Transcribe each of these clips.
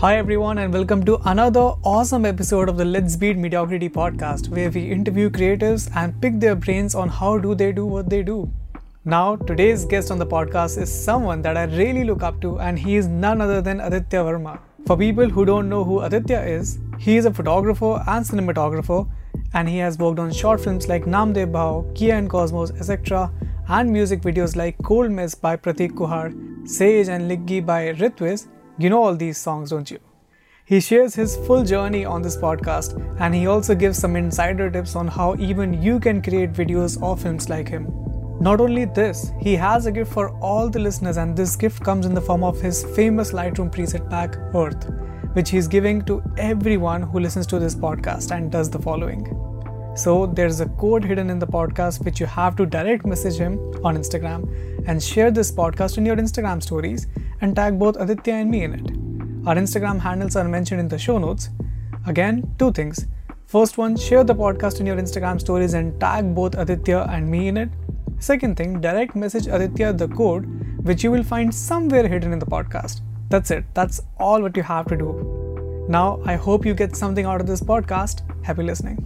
Hi, everyone, and welcome to another awesome episode of the Let's Beat Mediocrity podcast, where we interview creatives and pick their brains on how do they do what they do. Now, today's guest on the podcast is someone that I really look up to, and he is none other than Aditya Verma. For people who don't know who Aditya is, he is a photographer and cinematographer, and he has worked on short films like Namdev Bhau, Kia and Cosmos, etc., and music videos like Cold Mess by Prateek Kuhad, Sage and Liggi by Ritviz you know all these songs, don't you? He shares his full journey on this podcast and he also gives some insider tips on how even you can create videos or films like him. Not only this, he has a gift for all the listeners, and this gift comes in the form of his famous Lightroom preset pack, Earth, which he's giving to everyone who listens to this podcast and does the following. So, there's a code hidden in the podcast which you have to direct message him on Instagram and share this podcast in your Instagram stories and tag both Aditya and me in it. Our Instagram handles are mentioned in the show notes. Again, two things. First one, share the podcast in your Instagram stories and tag both Aditya and me in it. Second thing, direct message Aditya the code, which you will find somewhere hidden in the podcast. That's it. That's all what you have to do. Now, I hope you get something out of this podcast. Happy listening.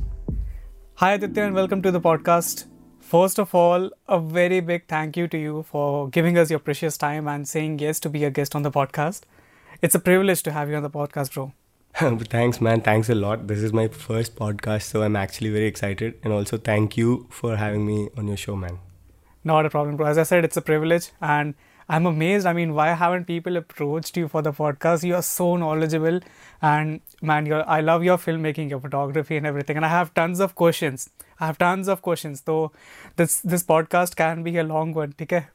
Hi, Aditya, and welcome to the podcast. First of all, a very big thank you to you for giving us your precious time and saying yes to be a guest on the podcast. It's a privilege to have you on the podcast, bro. Thanks, man. Thanks a lot. This is my first podcast, so I'm actually very excited. And also, thank you for having me on your show, man. Not a problem, bro. As I said, it's a privilege. And I'm amazed. I mean, why haven't people approached you for the podcast? You are so knowledgeable, and man, you're, I love your filmmaking, your photography, and everything. And I have tons of questions. I have tons of questions. So this this podcast can be a long one. Okay,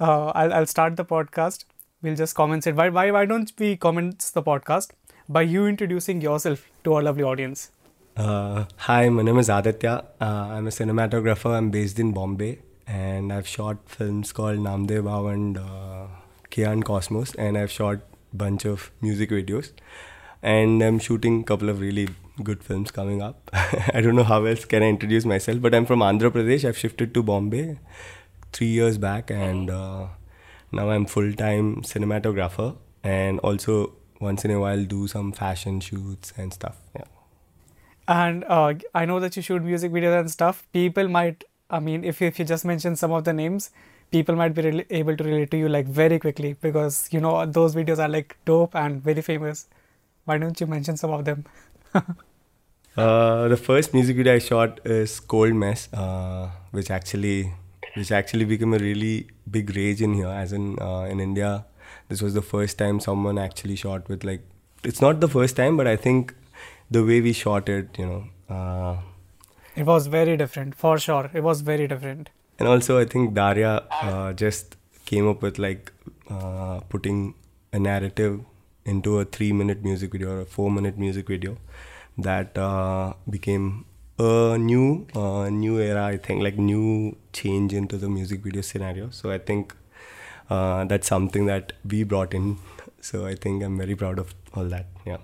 uh, I'll I'll start the podcast. We'll just comment it. Why why why don't we comment the podcast by you introducing yourself to our lovely audience? Uh, hi, my name is Aditya. Uh, I'm a cinematographer. I'm based in Bombay and I've shot films called Naam De and uh, Kia and Cosmos, and I've shot bunch of music videos, and I'm shooting a couple of really good films coming up. I don't know how else can I introduce myself, but I'm from Andhra Pradesh. I've shifted to Bombay three years back, and uh, now I'm full time cinematographer, and also once in a while do some fashion shoots and stuff. Yeah. And uh, I know that you shoot music videos and stuff. People might I mean, if you, if you just mention some of the names, people might be re- able to relate to you like very quickly because you know those videos are like dope and very famous. Why don't you mention some of them? uh, the first music video I shot is "Cold Mess," uh, which actually which actually became a really big rage in here. As in uh, in India, this was the first time someone actually shot with like. It's not the first time, but I think the way we shot it, you know uh, it was very different, for sure. It was very different. And also, I think Daria uh, just came up with like uh, putting a narrative into a three minute music video or a four minute music video that uh, became a new uh, new era i think like new change into the music video scenario so i think uh, that's something that we brought in so i think i'm very proud of all that yeah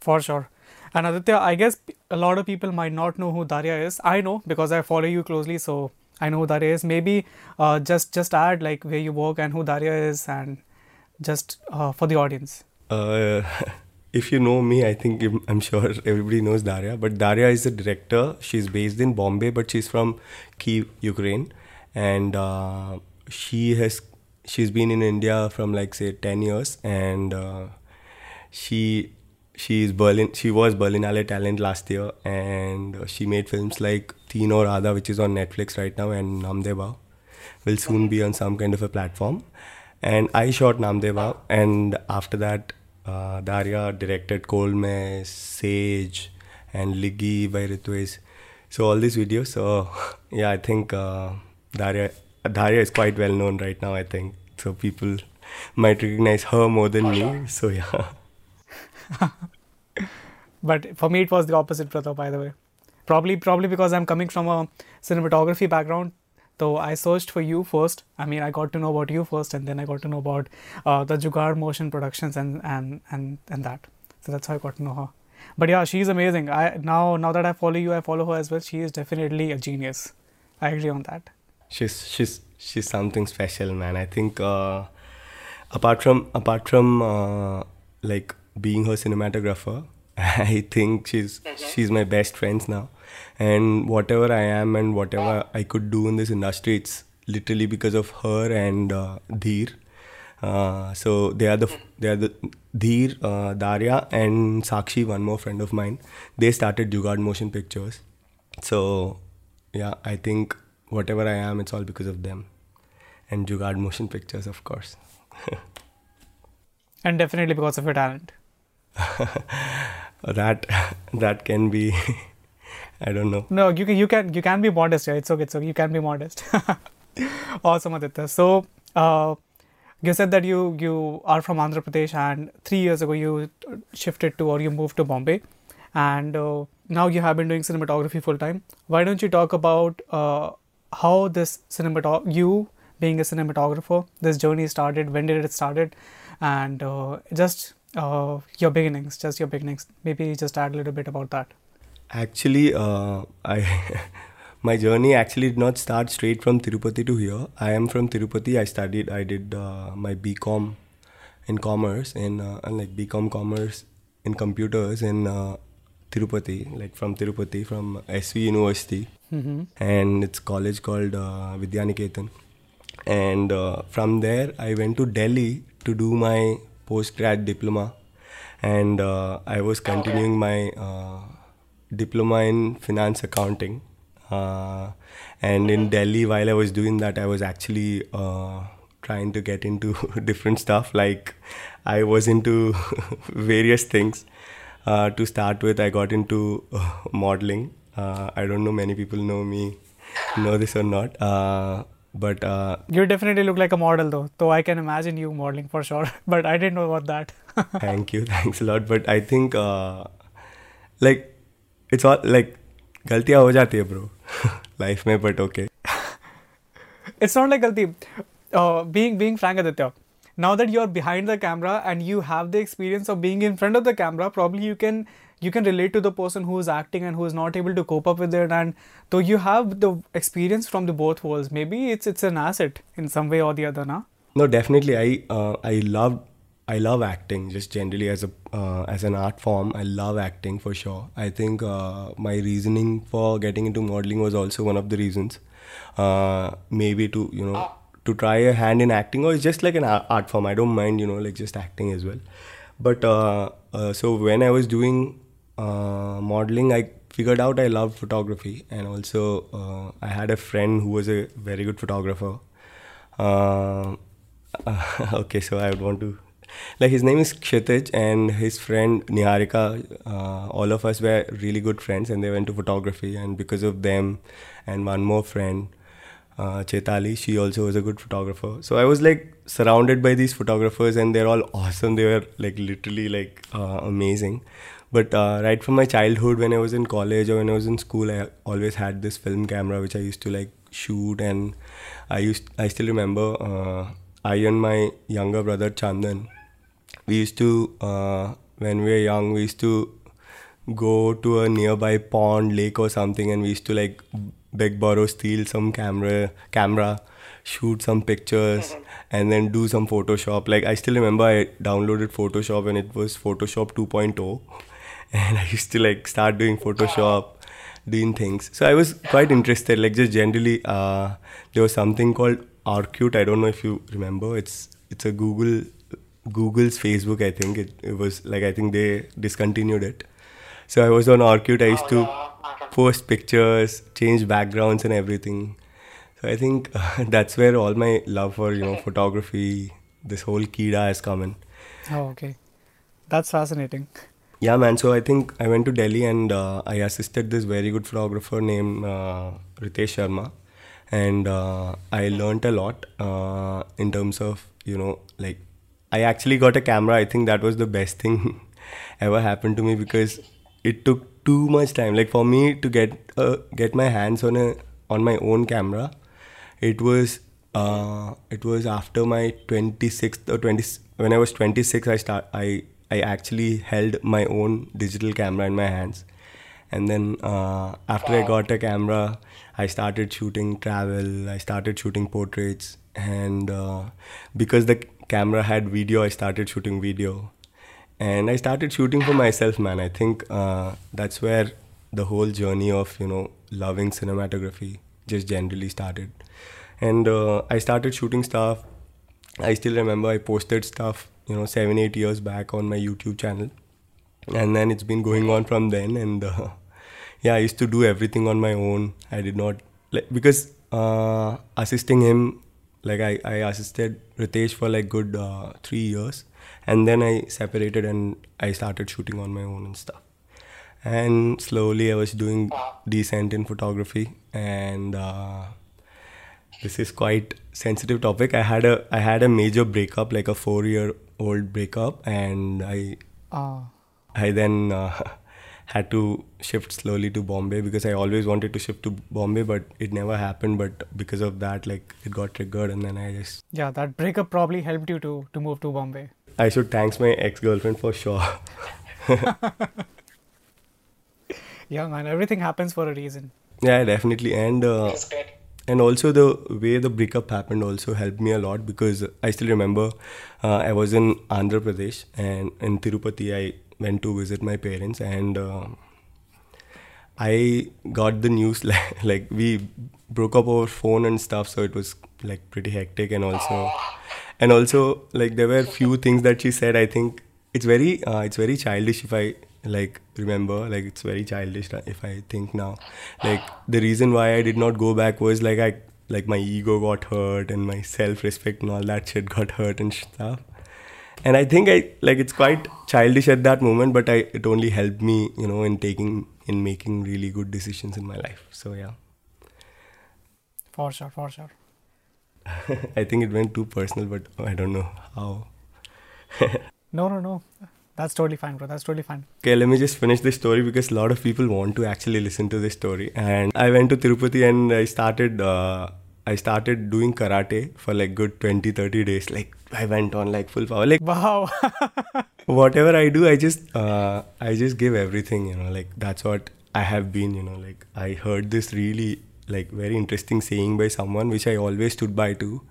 for sure and Aditya, I guess a lot of people might not know who Daria is. I know because I follow you closely, so I know who Daria is. Maybe uh, just just add like where you work and who Daria is, and just uh, for the audience. Uh, if you know me, I think I'm sure everybody knows Daria. But Daria is the director. She's based in Bombay, but she's from Kiev, Ukraine, and uh, she has she's been in India from like say ten years, and uh, she she's Berlin. She was Berlinale talent last year, and she made films like Teen Aur Aadha, which is on Netflix right now, and Namdeva will soon be on some kind of a platform. And I shot Namdeva, and after that, uh, Daria directed Cold Sage, and Liggi by Ritviz. So all these videos. So yeah, I think uh, Daria Daria is quite well known right now. I think so people might recognize her more than me. So yeah. but for me, it was the opposite, brother. By the way, probably probably because I'm coming from a cinematography background. So I searched for you first. I mean, I got to know about you first, and then I got to know about uh, the Jugaad Motion Productions and and and and that. So that's how I got to know her. But yeah, she's amazing. I now now that I follow you, I follow her as well. She is definitely a genius. I agree on that. She's she's she's something special, man. I think uh, apart from apart from uh, like being her cinematographer. I think she's she's my best friends now, and whatever I am and whatever I could do in this industry, it's literally because of her and uh, Dheer. Uh, so they are the they are the Dheer, uh, Daria, and Sakshi, one more friend of mine. They started Jugaad Motion Pictures. So yeah, I think whatever I am, it's all because of them, and Jugaad Motion Pictures, of course. and definitely because of your talent. that that can be. I don't know. No, you can you can you can be modest. Yeah, it's okay. So you can be modest. awesome, Aditya. So. Uh, you said that you you are from Andhra Pradesh and three years ago you shifted to or you moved to Bombay, and uh, now you have been doing cinematography full time. Why don't you talk about uh, how this cinematog you being a cinematographer this journey started? When did it started? And uh, just uh, your beginnings, just your beginnings. Maybe just add a little bit about that. Actually, uh, I. my journey actually did not start straight from Tirupati to here. I am from Tirupati. I studied, I did uh, my BCom in commerce in uh, like BCom commerce in computers in uh, Tirupati, like from Tirupati, from SV University, mm-hmm. and it's college called uh, Vidyaniketan. And uh, from there, I went to Delhi to do my post grad diploma, and uh, I was continuing my uh, diploma in finance accounting uh, and in Delhi, while I was doing that, I was actually uh, trying to get into different stuff. Like I was into various things. Uh, to start with, I got into uh, modeling. Uh, I don't know many people know me, know this or not. Uh, but you definitely look like a model, though. So I can imagine you modeling for sure. But I didn't know about that. thank you, thanks a lot. But I think like it's all like गलतियाँ हो जाती है bro life में but okay it's not like गलती. Being being frank Aditya now that you are behind the camera and you have the experience of being in front of the camera problem you can you can relate to the person who is acting and who is not able to cope up with and तो you have the experience from the both world may be it's it's an asset in some way or the ना no definitely I I love I love acting just generally as a uh, as an art form. I love acting for sure. I think uh, my reasoning for getting into modeling was also one of the reasons. Uh, maybe to you know to try a hand in acting or it's just like an art form. I don't mind you know like just acting as well. But uh, uh, so when I was doing uh, modeling, I figured out I loved photography and also I had a friend who was a very good photographer. okay, so I would want to like his name is Kshitij and his friend Niharika. Uh, all of us were really good friends, and they went to photography. And because of them, and one more friend, uh, Chetali, she also was a good photographer. So I was like surrounded by these photographers, and they're all awesome. They were like literally like uh, amazing. But uh, right from my childhood, when I was in college or when I was in school, I always had this film camera which I used to like shoot, and I used I still remember uh, I and my younger brother Chandan we used to uh, when we were young we used to go to a nearby pond lake or something and we used to like beg borrow steal some camera camera shoot some pictures and then do some photoshop. Like i still remember i downloaded photoshop and it was photoshop 2.0 and i used to like start doing photoshop doing things. So i was quite interested like just generally uh, there was something called Orkut. i don't know if you remember. It's it's a google Google's Facebook, I think it, it was like I think they discontinued it. So I was on Orkut. I used to post pictures, change backgrounds, and everything. So I think uh, that's where all my love for you know photography, this whole Kida has come in. Oh, okay, that's fascinating. Yeah, man. So I think I went to Delhi and uh, I assisted this very good photographer named uh, Ritesh Sharma, and uh, I learned a lot uh, in terms of you know like I actually got a camera. I think that was the best thing ever happened to me because it took too much time. Like for me to get uh, get my hands on a on my own camera, it was uh, it was after my 26th or 20 when I was 26 I start I I actually held my own digital camera in my hands and then uh, after I got a camera I started shooting travel I started shooting portraits and uh, because the camera had video, I started shooting video. and I started shooting for myself, man. I think uh, that's where the whole journey of you know loving cinematography just generally started. And uh, I started shooting stuff. I still remember I posted stuff, you know, seven, eight years back on my YouTube channel, and then it's been going on from then. And uh, yeah, I used to do everything on my own. I did not like because uh, assisting him, like I, I assisted Ritesh for like good uh, three years, and then I separated and I started shooting on my own and stuff. And slowly I was doing decent in photography, and uh, this is quite sensitive topic. I had a I had a major breakup, like a four year old breakup, and I Ah. I then uh, had to shift slowly to Bombay because I always wanted to shift to Bombay, but it never happened. But because of that, like it got triggered, and then I just yeah, that breakup probably helped you to to move to Bombay. I should thanks my ex girlfriend for sure. Yeah, man, everything happens for a reason. yeah, definitely, and uh, and also the way the breakup happened also helped me a lot because I still remember uh, I was in Andhra Pradesh and in Tirupati I went to visit my parents and uh, I got the news like, like we broke up over phone and stuff so it was like pretty hectic and also and also like there were few things that she said I think it's very uh, it's very childish if I like remember like it's very childish if I think now. Like the reason why I did not go back was like I like my ego got hurt and my self respect and all that shit got hurt and stuff and I think I like it's quite childish at that moment but I it only helped me you know in taking in making really good decisions in my life so yeah For sure, for sure. I think it went too personal but I don't know how No, no, no. That's totally fine, bro. That's totally fine. Okay, let me just finish this story because a lot of people want to actually listen to this story. And I went to Tirupati and I started uh, I started doing karate for like good 20 30 days. Like I went on like full power. Like Wow. whatever I do, I just uh, I just give everything. You know, like that's what I have been. You know, like I heard this really like very interesting saying by someone which I always stood by too.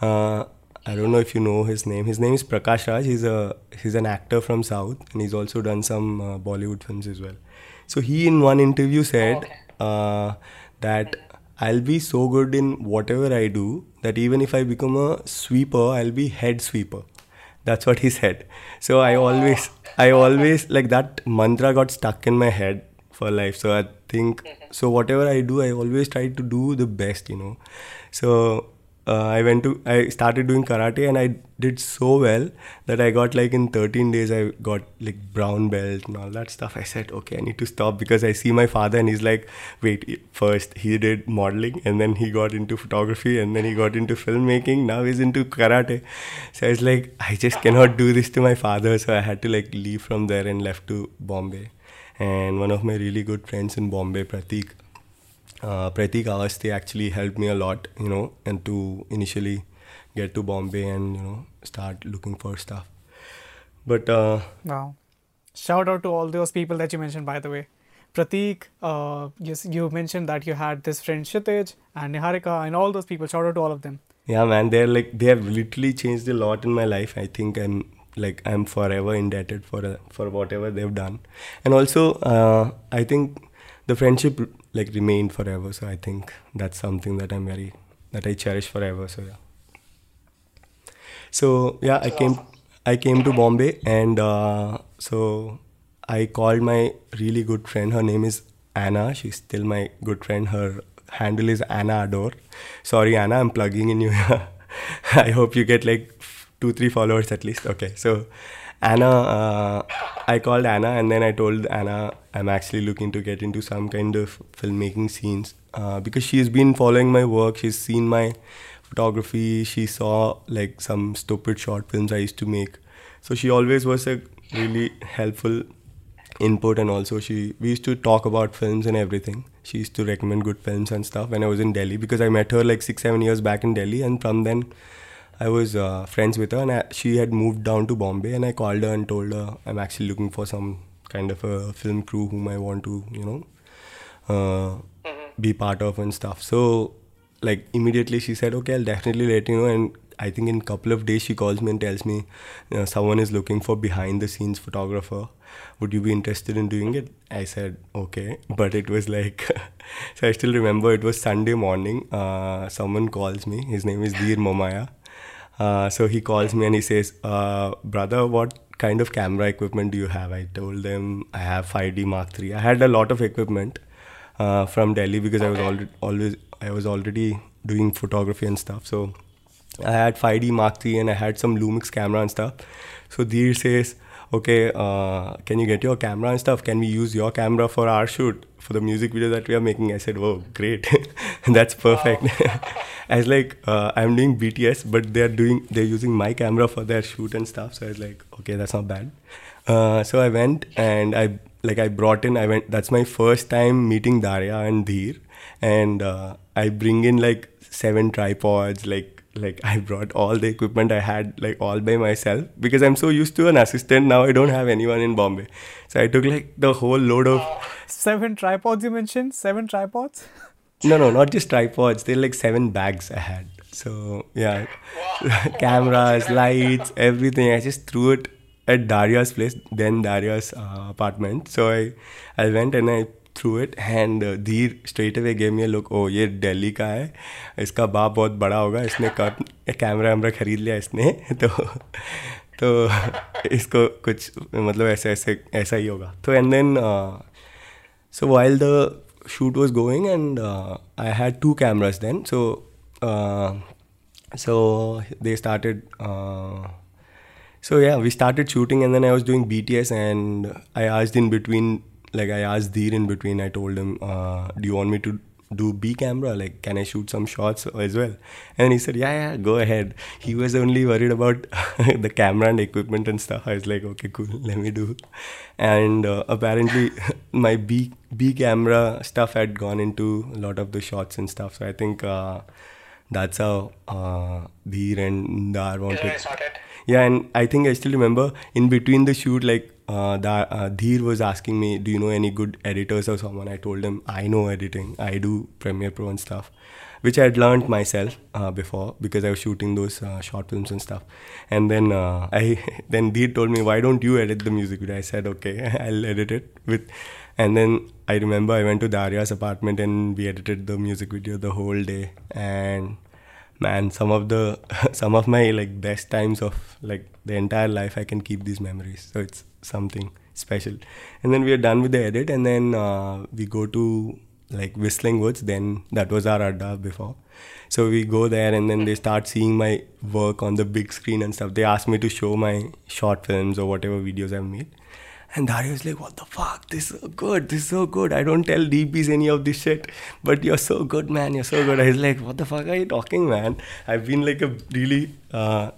Uh, I don't know if you know his name. His name is Prakash Raj. He's a he's an actor from South, and he's also done some uh, Bollywood films as well. So he in one interview said Okay. uh, that I'll be so good in whatever I do that even if I become a sweeper, I'll be head sweeper. That's what he said. So I always, I always like that mantra got stuck in my head for life. So I think, so whatever I do, I always try to do the best, you know. So uh, I went to, I started doing karate and I did so well that I got like in 13 days, I got like brown belt and all that stuff. I said, okay, I need to stop because I see my father and he's like, wait, first he did modeling and then he got into photography and then he got into filmmaking. Now he's into karate. So I was like, I just cannot do this to my father. So I had to like leave from there and left to Bombay. And one of my really good friends in Bombay, Pratik, uh, Pratik Awasthi actually helped me a lot, you know, and to initially get to Bombay and you know start looking for stuff. But uh, Wow. Shout out to all those people that you mentioned, by the way. Pratik, uh, you, you mentioned that you had this friend Kshitij and Niharika and all those people. Shout out to all of them. yeah, man, they're like they have literally changed a lot in my life. I think I'm like I'm forever indebted for uh, for whatever they've done, and also uh, I think the friendship like remained forever. So I think that's something that I'm very that I cherish forever. So yeah. So yeah, I came I came to Bombay and uh, so I called my really good friend. Her name is Anna. She's still my good friend. Her handle is Anna Adore. Sorry, Anna, I'm plugging in you. I hope you get like two, three followers at least. Okay, so Anna, uh, I called Anna and then I told Anna I'm actually looking to get into some kind of filmmaking scenes uh, because she's been following my work. She's seen my photography. She saw like some stupid short films I used to make. So she always was a really helpful input and also she we used to talk about films and everything she used to recommend good films and stuff when i was in delhi because i met her like six seven years back in delhi and from then i was uh, friends with her and I, she had moved down to bombay and i called her and told her i'm actually looking for some kind of a film crew whom i want to you know uh, be part of and stuff so like immediately she said okay i'll definitely let you know and I think in a couple of days she calls me and tells me uh, someone is looking for behind the scenes photographer. Would you be interested in doing it? I said okay, but it was like so I still remember it was Sunday morning. Uh, someone calls me. His name is Dheer Momaya. Uh, so he calls me and he says, uh, "Brother, what kind of camera equipment do you have?" I told them I have 5D Mark III. I had a lot of equipment uh, from Delhi because I was already always I was already doing photography and stuff. So I had 5D Mark III and I had some Lumix camera and stuff. So Dheer says, okay, uh, can you get your camera and stuff? Can we use your camera for our shoot for the music video that we are making? I said, oh, great, that's perfect. I was like, uh, I'm doing BTS, but they're doing they're using my camera for their shoot and stuff. So I was like, okay, that's not bad. Uh, so I went and I like I brought in. I went. That's my first time meeting Daria and Dheer, and uh, I bring in like seven tripods, like like I brought all the equipment I had like all by myself because I'm so used to an assistant now I don't have anyone in Bombay. So I took like the whole load of seven tripods you mentioned? Seven tripods? No no not just tripods, they're like seven bags I had. So yeah. Cameras, lights, everything. I just threw it at Daria's place, then Daria's uh, apartment. So I I went and I through it and धीर straight away game ये लोग ओ ये daily का है। इसका बाप बहुत बड़ा होगा। इसने कैमरा वैमरा खरीद लिया इसने? तो तो इसको कुछ मतलब ऐसे ऐसे, ऐसा ही होगा। तो and then so while the shoot was going and I had two cameras then so so they started so yeah we started shooting and then I was doing B T S and I आज दिन between like I asked Dheer in between. I told him, uh, "Do you want me to do B camera? Like, can I shoot some shots as well?" And he said, "Yeah, yeah, go ahead." He was only worried about the camera and equipment and stuff. I was like, "Okay, cool, let me do." And uh, apparently, my B B camera stuff had gone into a lot of the shots and stuff. So I think uh, that's how uh, Dheer and Dar wanted. Yeah, and I think I still remember in between the shoot, like uh, that uh, Dheer was asking me, "Do you know any good editors or someone?" I told him, "I know editing. I do Premiere Pro and stuff." Which I had learned myself uh, before because I was shooting those uh, short films and stuff. And then uh, I then Dheer told me, "Why don't you edit the music video?" I said, "Okay, I'll edit it with." And then I remember I went to Daria's apartment and we edited the music video the whole day. And man some of the some of my like best times of like the entire life i can keep these memories. So it's something special. And then we are done with the edit and then uh, we go to like whistling woods. Then that was our adda before. So we go there and then they start seeing my work on the big screen and stuff. They ask me to show my short films or whatever videos i've made and Daria was like, What the fuck? This is so good. This is so good. I don't tell DPs any of this shit. But you're so good, man. You're so good. I was like, What the fuck are you talking, man? I've been like a really. Uh,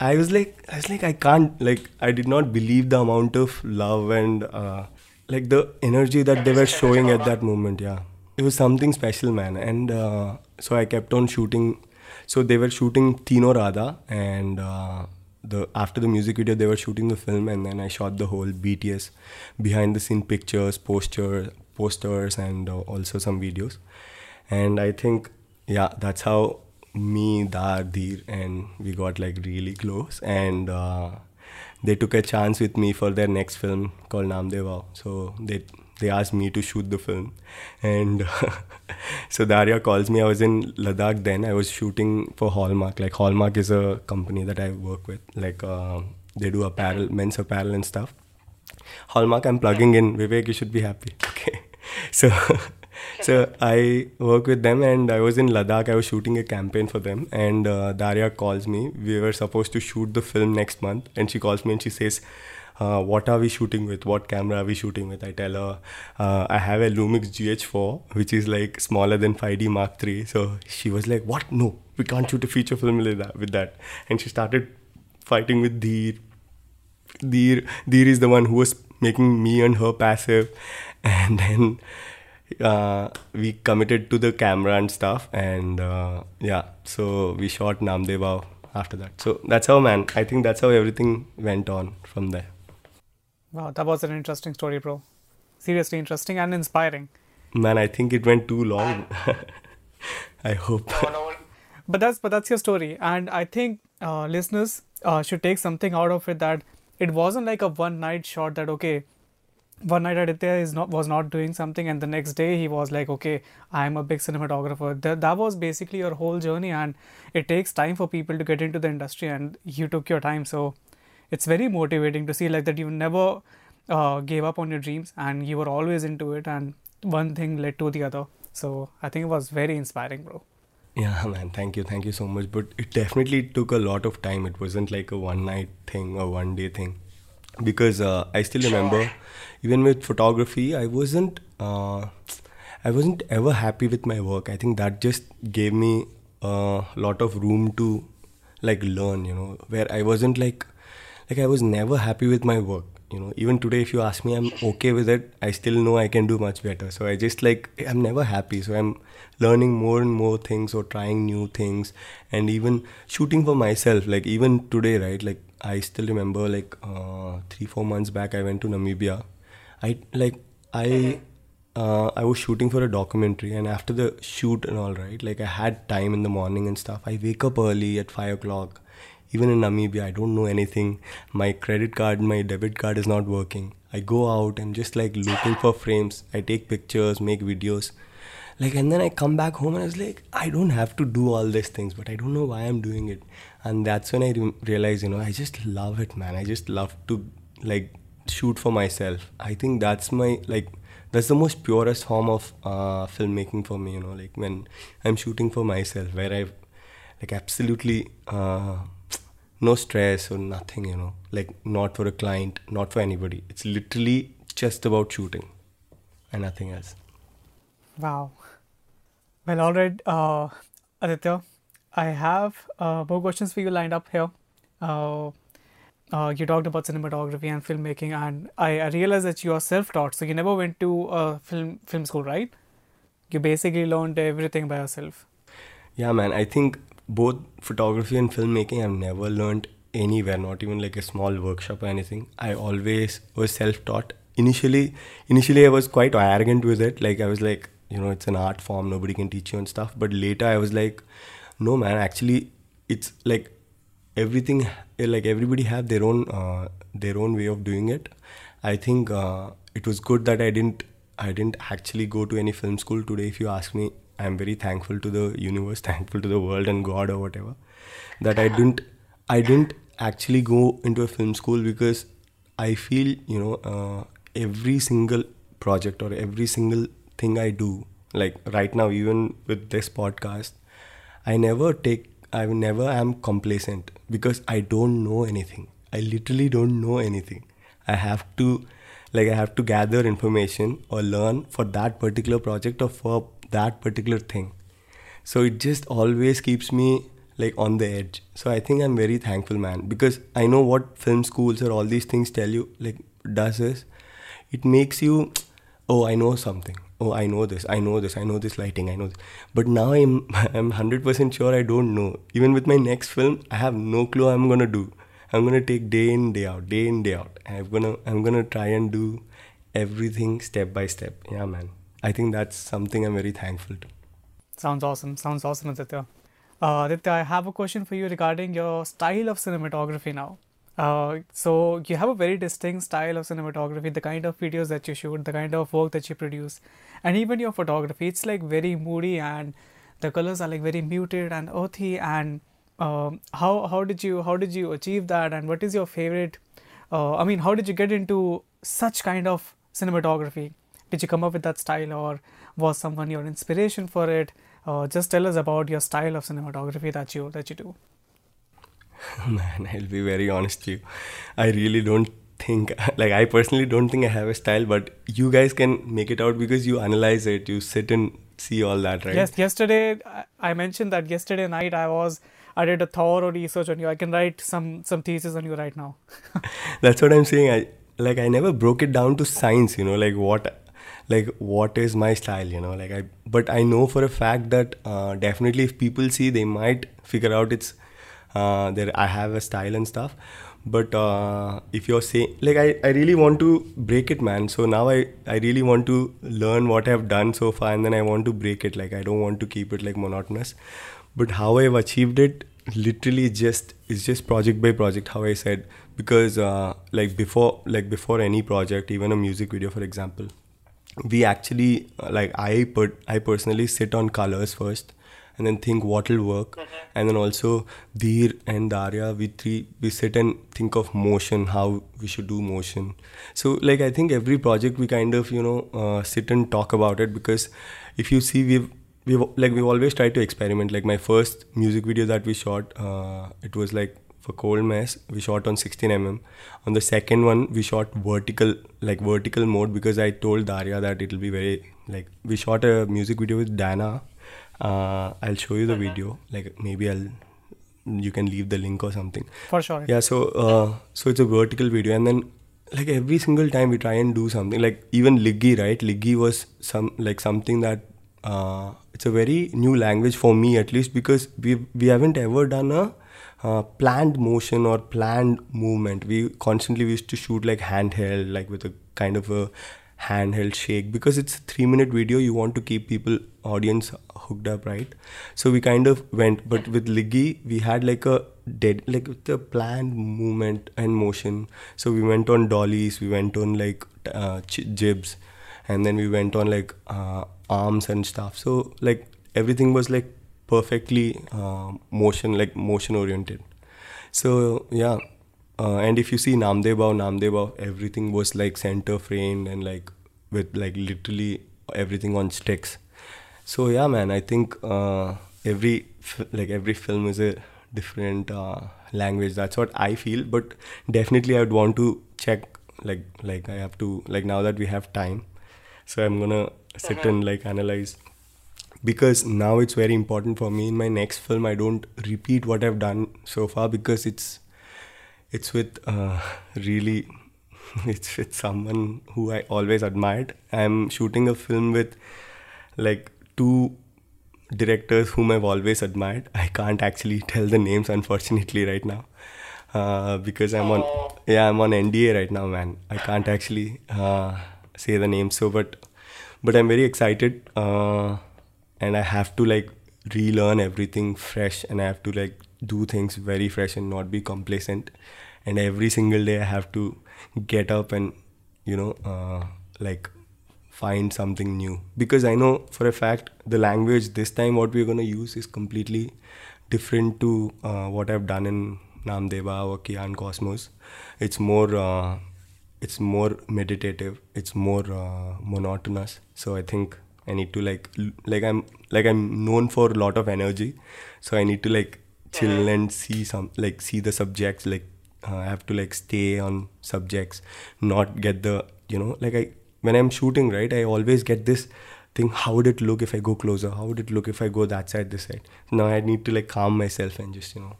I was like, I was like, I can't, like, I did not believe the amount of love and, uh, like, the energy that they were showing at that moment. Yeah. It was something special, man. And uh, so I kept on shooting. So they were shooting Teen Aur Aadha and uh, the after the music video they were shooting the film and then I shot the whole BTS behind the scene pictures, poster, posters and uh, also some videos. And I think yeah, that's how me, Dar, Dheer and we got like really close and uh, they took a chance with me for their next film called Namdeva. So they they asked me to shoot the film. And so daria calls me. I was in ladakh then. I was shooting for hallmark. Like hallmark is a company that i work with. Like uh, they do apparel men's apparel and stuff. Hallmark i'm plugging in. Vivek you should be happy. Okay. So so i work with them and i was in ladakh. I was shooting a campaign for them. And uh, daria calls me. We were supposed to shoot the film next month. And she calls me and she says uh, what are we shooting with? What camera are we shooting with? I tell her, uh, I have a Lumix GH4, which is like smaller than 5D Mark III. So she was like, what? No, we can't shoot a feature film with that. And she started fighting with Dheer. Dheer, Dheer is the one who was making me and her passive. And then uh, we committed to the camera and stuff. And uh, yeah, so we shot Namdeva after that. So that's how, man. I think that's how everything went on from there. Wow, that was an interesting story, bro. Seriously interesting and inspiring. Man, I think it went too long. I hope. but that's but that's your story, and I think uh, listeners uh, should take something out of it that it wasn't like a one night shot that okay one night Aditya is not was not doing something and the next day he was like okay I'm a big cinematographer that, that was basically your whole journey and it takes time for people to get into the industry and you took your time so it's very motivating to see like that you never uh, gave up on your dreams and you were always into it and one thing led to the other. So I think it was very inspiring bro. Yeah man. Thank you. Thank you so much. But it definitely took a lot of time. It wasn't like a one night thing or one day thing. Because uh, I still remember even with photography I wasn't uh, I wasn't ever happy with my work. I think that just gave me a lot of room to like learn you know where I wasn't like like I was never happy with my work you know even today if you ask me i'm okay with it i still know i can do much better so i just like i'm never happy so i'm learning more and more things or trying new things and even shooting for myself like even today right like I still remember like uh, three four months back I went to Namibia. I like I uh, I was shooting for a documentary and after the shoot and all right like I had time in the morning and stuff. I wake up early at five o'clock. Even in Namibia, I don't know anything. My credit card, my debit card is not working. I go out and just like looking for frames. I take pictures, make videos like and then i come back home and i was like i don't have to do all these things but i don't know why i'm doing it and that's when i re- realized you know i just love it man i just love to like shoot for myself i think that's my like that's the most purest form of uh, filmmaking for me you know like when i'm shooting for myself where i like absolutely uh, no stress or nothing you know like not for a client not for anybody it's literally just about shooting and nothing else wow well, all right, uh, Aditya, I have uh, more questions for you lined up here. Uh, uh, you talked about cinematography and filmmaking, and I, I realized that you are self-taught, so you never went to a film film school, right? You basically learned everything by yourself. Yeah, man. I think both photography and filmmaking I've never learned anywhere, not even like a small workshop or anything. I always was self-taught. Initially, initially I was quite arrogant with it. Like I was like, you know it's an art form nobody can teach you and stuff but later i was like no man actually it's like everything like everybody have their own uh, their own way of doing it i think uh, it was good that i didn't i didn't actually go to any film school today if you ask me i'm very thankful to the universe thankful to the world and god or whatever that i didn't i didn't actually go into a film school because i feel you know uh, every single project or every single thing I do, like right now, even with this podcast, I never take, I never am complacent because I don't know anything. I literally don't know anything. I have to, like, I have to gather information or learn for that particular project or for that particular thing. So it just always keeps me like on the edge. So I think I'm very thankful, man, because I know what film schools or all these things tell you, like, does is it makes you, oh, I know something. Oh i know this. I know this. I know this lighting. I know this. but now i'm i'm 100% sure i don't know. Even with my next film i have no clue i'm going to do. I'm going to take day in day out day in day out. I'm to i'm to try and do everything step by step. Yeah man i think that's something i'm very thankful to sounds awesome sounds awesome aditya uh, aditya i have a question for you regarding your style of cinematography now uh, so you have a very distinct style of cinematography, the kind of videos that you shoot, the kind of work that you produce, and even your photography. It's like very moody, and the colors are like very muted and earthy. And um, how how did you how did you achieve that? And what is your favorite? Uh, I mean, how did you get into such kind of cinematography? Did you come up with that style, or was someone your inspiration for it? Uh, just tell us about your style of cinematography that you that you do. Man, I'll be very honest with you. I really don't think, like, I personally don't think I have a style, but you guys can make it out because you analyze it, you sit and see all that, right? Yes, yesterday I mentioned that yesterday night I was. I did a thorough research on you. I can write some some thesis on you right now. That's what I'm saying. I like I never broke it down to science. You know, like what like what is my style. You know, like I but I know for a fact that uh, definitely if people see, they might figure out it's uh, there I have a style and stuff. But uh, if you're saying like I, I really want to break it, man. So now I I really want to learn what I've done so far, and then I want to break it. Like I don't want to keep it like monotonous. but how I've achieved it, literally just it's just project by project. How I said because uh, like before like before any project, even a music video, for example, we actually uh, like I put I personally sit on colors first and then think what will work. And then also Dheer and Daria we three we sit and think of motion how we should do motion. So like I think every project we kind of you know uh, sit and talk about it because if you see we've we've like we've always tried to experiment. Like my first music video that we shot uh, it was like for cold mess we shot on 16 mm on the second one we shot vertical like vertical mode because i told daria that it'll be very like we shot a music video with dana. Uh, i'll show you the video. Like maybe i'll you can leave the link or something. For sure. yeah so uh, so it's a vertical video and then like every single time we try and do something like even Liggi right? Liggi was some like something that uh, it's a very new language for me at least because we we haven't ever done a uh, planned motion or planned movement. We constantly used to shoot like handheld like with a kind of a handheld shake. Because it's a three minute video you want to keep people audience hooked up right? So we kind of went but with Liggi we had like a dead like with the planned movement and motion. So we went on dollies we went on like uh, jibs and then we went on like uh, arms and stuff. So like everything was like perfectly uh, motion like motion oriented so yeah uh, and if you see Namdev Bhau, Namdebao, everything was like center framed and like with like literally everything on sticks. So yeah, man, I think uh, every like every film is a different uh, language. That's what I feel. But definitely, I would want to check like like I have to like now that we have time, so I'm gonna sit and like analyze because now it's very important for me in my next film. I don't repeat what I've done so far because it's it's with uh, really it's with someone who I always admired. I'm shooting a film with like two directors whom I've always admired. I can't actually tell the names unfortunately right now uh, because I'm on yeah I'm on NDA right now, man. I can't actually uh, say the names. So, but but I'm very excited uh, and I have to like relearn everything fresh and I have to like do things very fresh and not be complacent. And every single day I have to get up and you know uh, like find something new because I know for a fact the language this time what we're gonna use is completely different to uh, what I've done in Namdeva or Kia and Cosmos. It's more uh, it's more meditative. It's more uh, monotonous. So I think I need to like like I'm like I'm known for a lot of energy. So I need to like chill and see some like see the subjects like uh, I have to like stay on subjects, not get the you know like I when I'm shooting right, I always get this thing. How would it look if I go closer? How would it look if I go that side, this side? Now I need to like calm myself and just you know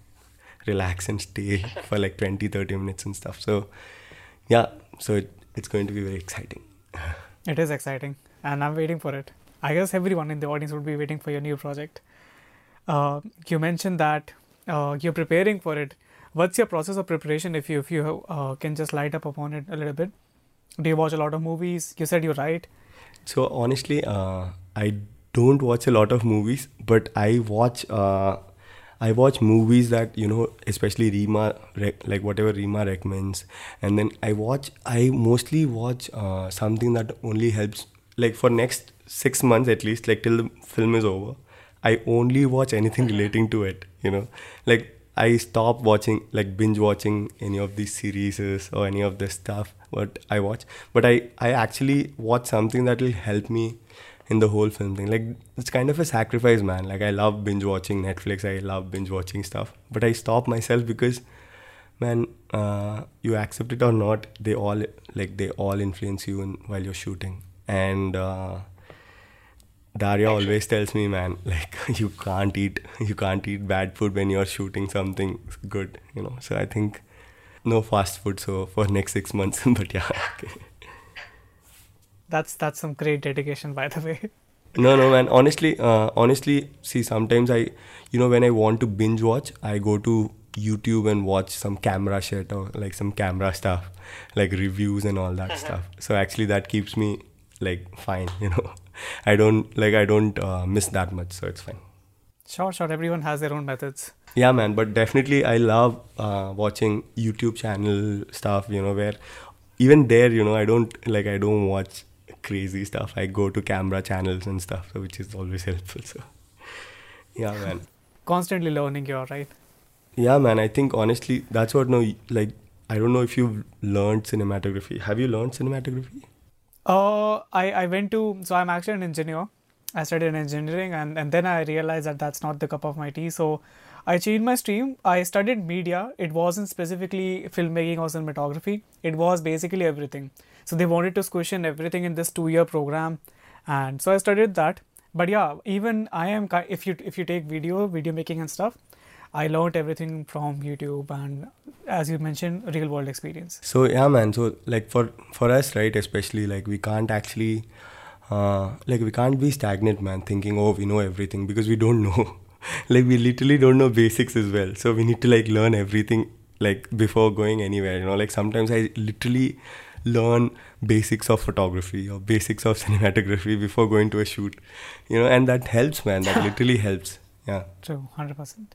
relax and stay for like 20, 30 minutes and stuff. So yeah, so it, it's going to be very exciting. It is exciting, and I'm waiting for it. I guess everyone in the audience would be waiting for your new project. Uh, you mentioned that uh, you're preparing for it. What's your process of preparation? If you if you uh, can just light up upon it a little bit. Do you watch a lot of movies? You said you write. So honestly, uh, I don't watch a lot of movies, but I watch. Uh, I watch movies that you know, especially Rima, like whatever Rima recommends, and then I watch. I mostly watch uh, something that only helps, like for next six months at least, like till the film is over. I only watch anything relating to it. You know, like I stop watching, like binge watching any of these series or any of this stuff. What I watch, but I I actually watch something that will help me in the whole film thing. Like it's kind of a sacrifice, man. Like I love binge watching Netflix. I love binge watching stuff, but I stop myself because, man, uh, you accept it or not, they all like they all influence you in, while you're shooting. And uh, Daria always tells me, man, like you can't eat you can't eat bad food when you're shooting something good, you know. So I think no fast food. So for next six months, but yeah. Okay. That's that's some great dedication, by the way. No, no, man. Honestly, uh, honestly, see, sometimes I, you know, when I want to binge watch, I go to YouTube and watch some camera shit or like some camera stuff, like reviews and all that stuff. So actually, that keeps me like fine, you know. I don't like I don't uh, miss that much, so it's fine. Sure, sure. Everyone has their own methods. Yeah, man. But definitely, I love uh, watching YouTube channel stuff. You know, where even there, you know, I don't like I don't watch crazy stuff. I go to camera channels and stuff, so which is always helpful. So, yeah, man. Constantly learning, you're right. Yeah, man. I think honestly, that's what no like. I don't know if you've learned cinematography. Have you learned cinematography? Uh, I I went to so I'm actually an engineer. I studied engineering and and then I realized that that's not the cup of my tea. So I changed my stream. I studied media. It wasn't specifically filmmaking or cinematography. It was basically everything. So they wanted to squish in everything in this two-year program, and so I studied that. But yeah, even I am if you if you take video, video making and stuff, I learned everything from YouTube and as you mentioned, real world experience. So yeah, man. So like for for us, right, especially like we can't actually. Uh, like we can't be stagnant man thinking oh we know everything because we don't know. Like we literally don't know basics as well. So we need to like learn everything like before going anywhere you know? Like sometimes i literally learn basics of photography or basics of cinematography before going to a shoot you know? And that helps man. That literally helps. Yeah. True. 100%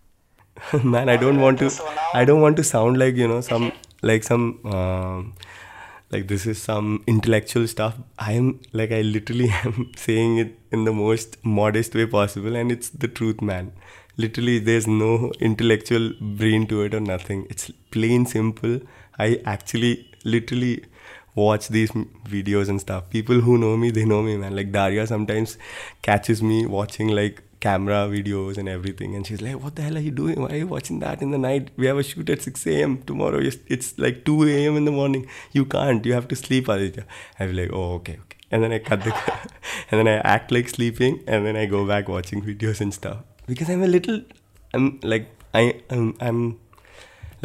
man i don't want to i don't want to sound like you know some like some um, like this is some intellectual stuff. I am like i literally am saying it in the most modest way possible and it's the truth man. Literally there's no intellectual brain to it or nothing. It's plain simple. I actually literally watch these videos and stuff. People who know me they know me man. Like daria sometimes catches me watching like camera videos and everything. And she's like what the hell are you doing? Why are you watching that in the night? We have a shoot at 6 a.m tomorrow. It's like 2 a.m in the morning. You can't. You have to sleep aditya. I was like oh okay okay. And then i cut the and then i act like sleeping and then i go back watching videos and stuff. Because i'm a little i'm like i i'm, I'm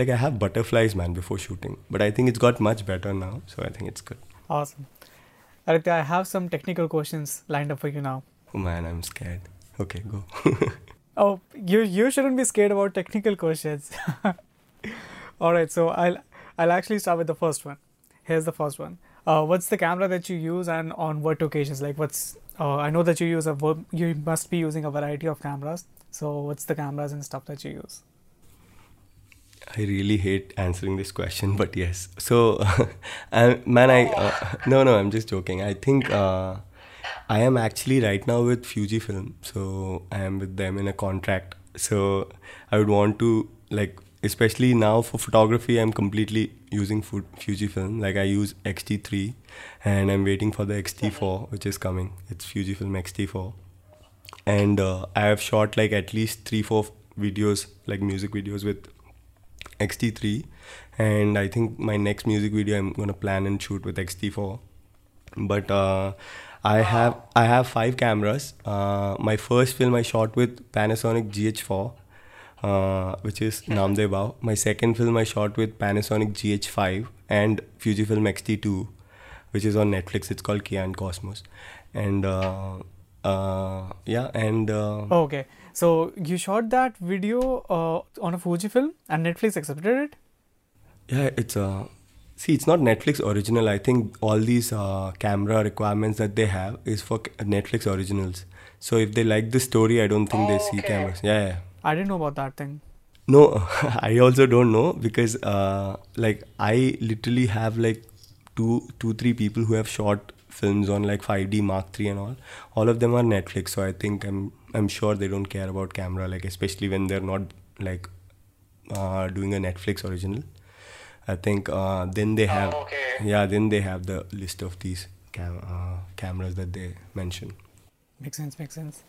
like i have butterflies man before shooting. But i think it's got much better now so i think it's good. Awesome. Aditya i have some technical questions lined up for you now. Oh man i'm scared Okay, go. oh, you you shouldn't be scared about technical questions. All right, so I'll I'll actually start with the first one. Here's the first one. Uh, what's the camera that you use and on what occasions? Like, what's uh, I know that you use a you must be using a variety of cameras. So, what's the cameras and stuff that you use? I really hate answering this question, but yes. So, I, man, I uh, no, no, I'm just joking. I think uh, I am actually right now with Fujifilm, so I am with them in a contract. So I would want to like, especially now for photography, I'm completely using Fujifilm. Like I use X-T3, and I'm waiting for the X-T4, which is coming. It's Fujifilm X-T4, and uh, I have shot like at least three, four videos, like music videos with X-T3, and I think my next music video I'm gonna plan and shoot with X-T4. But uh, I have I have five cameras. Uh, my first film I shot with Panasonic GH4, uh, which is Namdev Bhau. My second film I shot with Panasonic GH5 and Fujifilm X-T2, which is on Netflix. It's called Kia and Cosmos, and uh, uh yeah, and uh, oh, okay. So you shot that video uh, on a Fujifilm and Netflix accepted it. Yeah, it's a See, it's not Netflix original. I think all these uh, camera requirements that they have is for Netflix originals. So if they like the story, I don't think oh, they see okay. cameras. Yeah, yeah. I didn't know about that thing. No, I also don't know because uh, like I literally have like two, two, three people who have shot films on like 5D Mark III and all. All of them are Netflix. So I think I'm I'm sure they don't care about camera, like especially when they're not like uh, doing a Netflix original. I think uh, then they have oh, okay. yeah then they have the list of these cam- uh, cameras that they mention. Makes sense. Makes sense.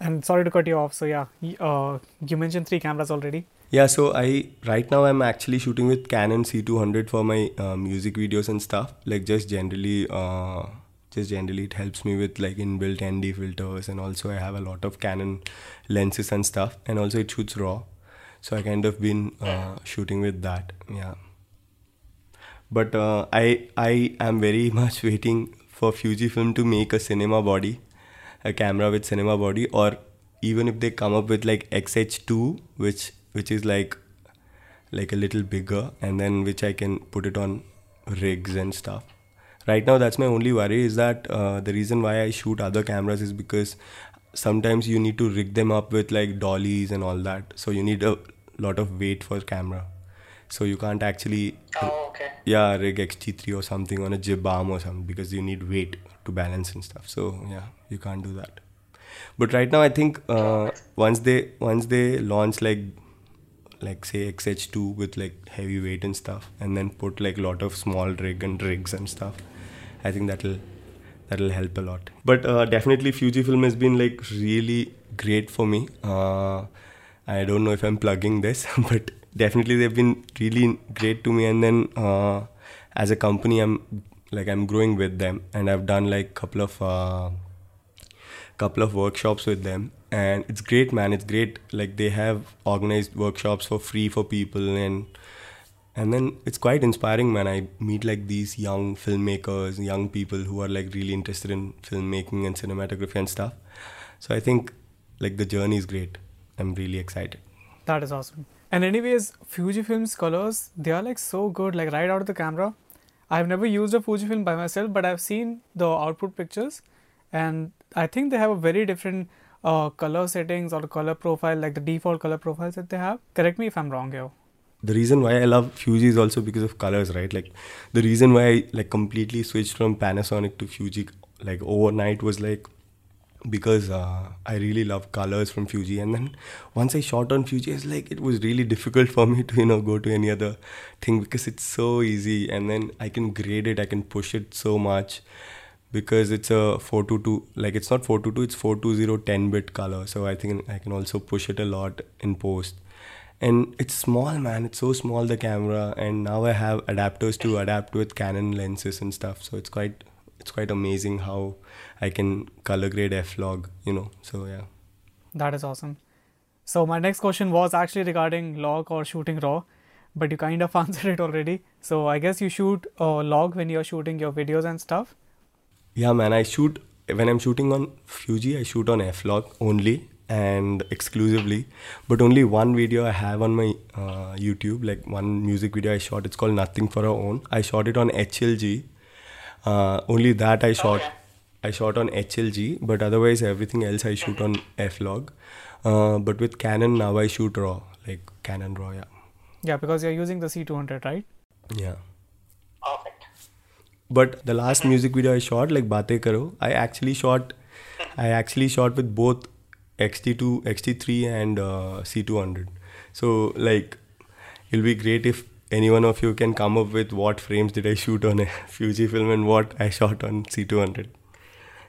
And sorry to cut you off. So yeah, uh, you mentioned three cameras already. Yeah, so I right now I'm actually shooting with Canon C200 for my uh, music videos and stuff. Like just generally, uh, just generally it helps me with like inbuilt ND filters, and also I have a lot of Canon lenses and stuff, and also it shoots RAW. So I kind of been uh, shooting with that. Yeah but uh, I I am very much waiting for Fujifilm to make a cinema body, a camera with cinema body, or even if they come up with like XH2, which which is like like a little bigger, and then which I can put it on rigs and stuff. Right now, that's my only worry is that uh, the reason why I shoot other cameras is because sometimes you need to rig them up with like dollies and all that. So you need a lot of weight for camera. So you can't actually Oh, yeah rig XT3 or something on a jib arm or something because you need weight to balance and stuff. So yeah, you can't do that. But right now, I think uh, once they once they launch like like say XH2 with like heavy weight and stuff, and then put like a lot of small rig and rigs and stuff, I think that'll that'll help a lot. But uh, definitely, Fujifilm has been like really great for me. Uh, I don't know if I'm plugging this, but definitely they've been really great to me. And then uh, as a company, I'm like I'm growing with them, and I've done like couple of uh, couple of workshops with them. And it's great man. It's great. Like they have organized workshops for free for people. And and then it's quite inspiring man. I meet like these young filmmakers young people who are like really interested in filmmaking and cinematography and stuff. So i think like the journey is great. I'm really excited. That is awesome. And anyways, Fujifilm's colors, they are like so good, like right out of the camera. I've never used a Fujifilm by myself, but I've seen the output pictures, and I think they have a very different uh, color settings or color profile, like the default color profiles that they have. Correct me if I'm wrong here. the reason why I love Fuji is also because of colors, right? Like the reason why I like completely switched from Panasonic to Fuji like overnight was like because uh, I really love colors from Fuji, and then once I shot on Fuji, it's like it was really difficult for me to you know go to any other thing because it's so easy, and then I can grade it, I can push it so much because it's a 422 like it's not 422 it's 420 10 bit color. So i think i can also push it a lot in post. And it's small man. It's so small the camera. And now i have adapters to adapt with canon lenses and stuff. So it's quite it's quite amazing how i can color grade f log you know so yeah That is awesome. So my next question was actually regarding log or shooting raw, but you kind of answered it already. So I guess you shoot uh, log when you're shooting your videos and stuff. yeah man i shoot when i'm shooting on fuji i shoot on f log only and exclusively but only one video i have on my uh, youtube like one music video i shot it's called nothing for our own i shot it on hlg uh, only that i shot Okay. I shot on hlg but otherwise everything else i shoot on f log uh, but with canon now i shoot raw like canon raw yeah Yeah, because you're using the C200, right? yeah Perfect. But the last music video I shot, like Bate Karo, I actually shot, I actually shot with both XT2, XT3 and uh, C200. So like, it'll be great if any one of you can come up with what frames did I shoot on a Fujifilm and what I shot on C200.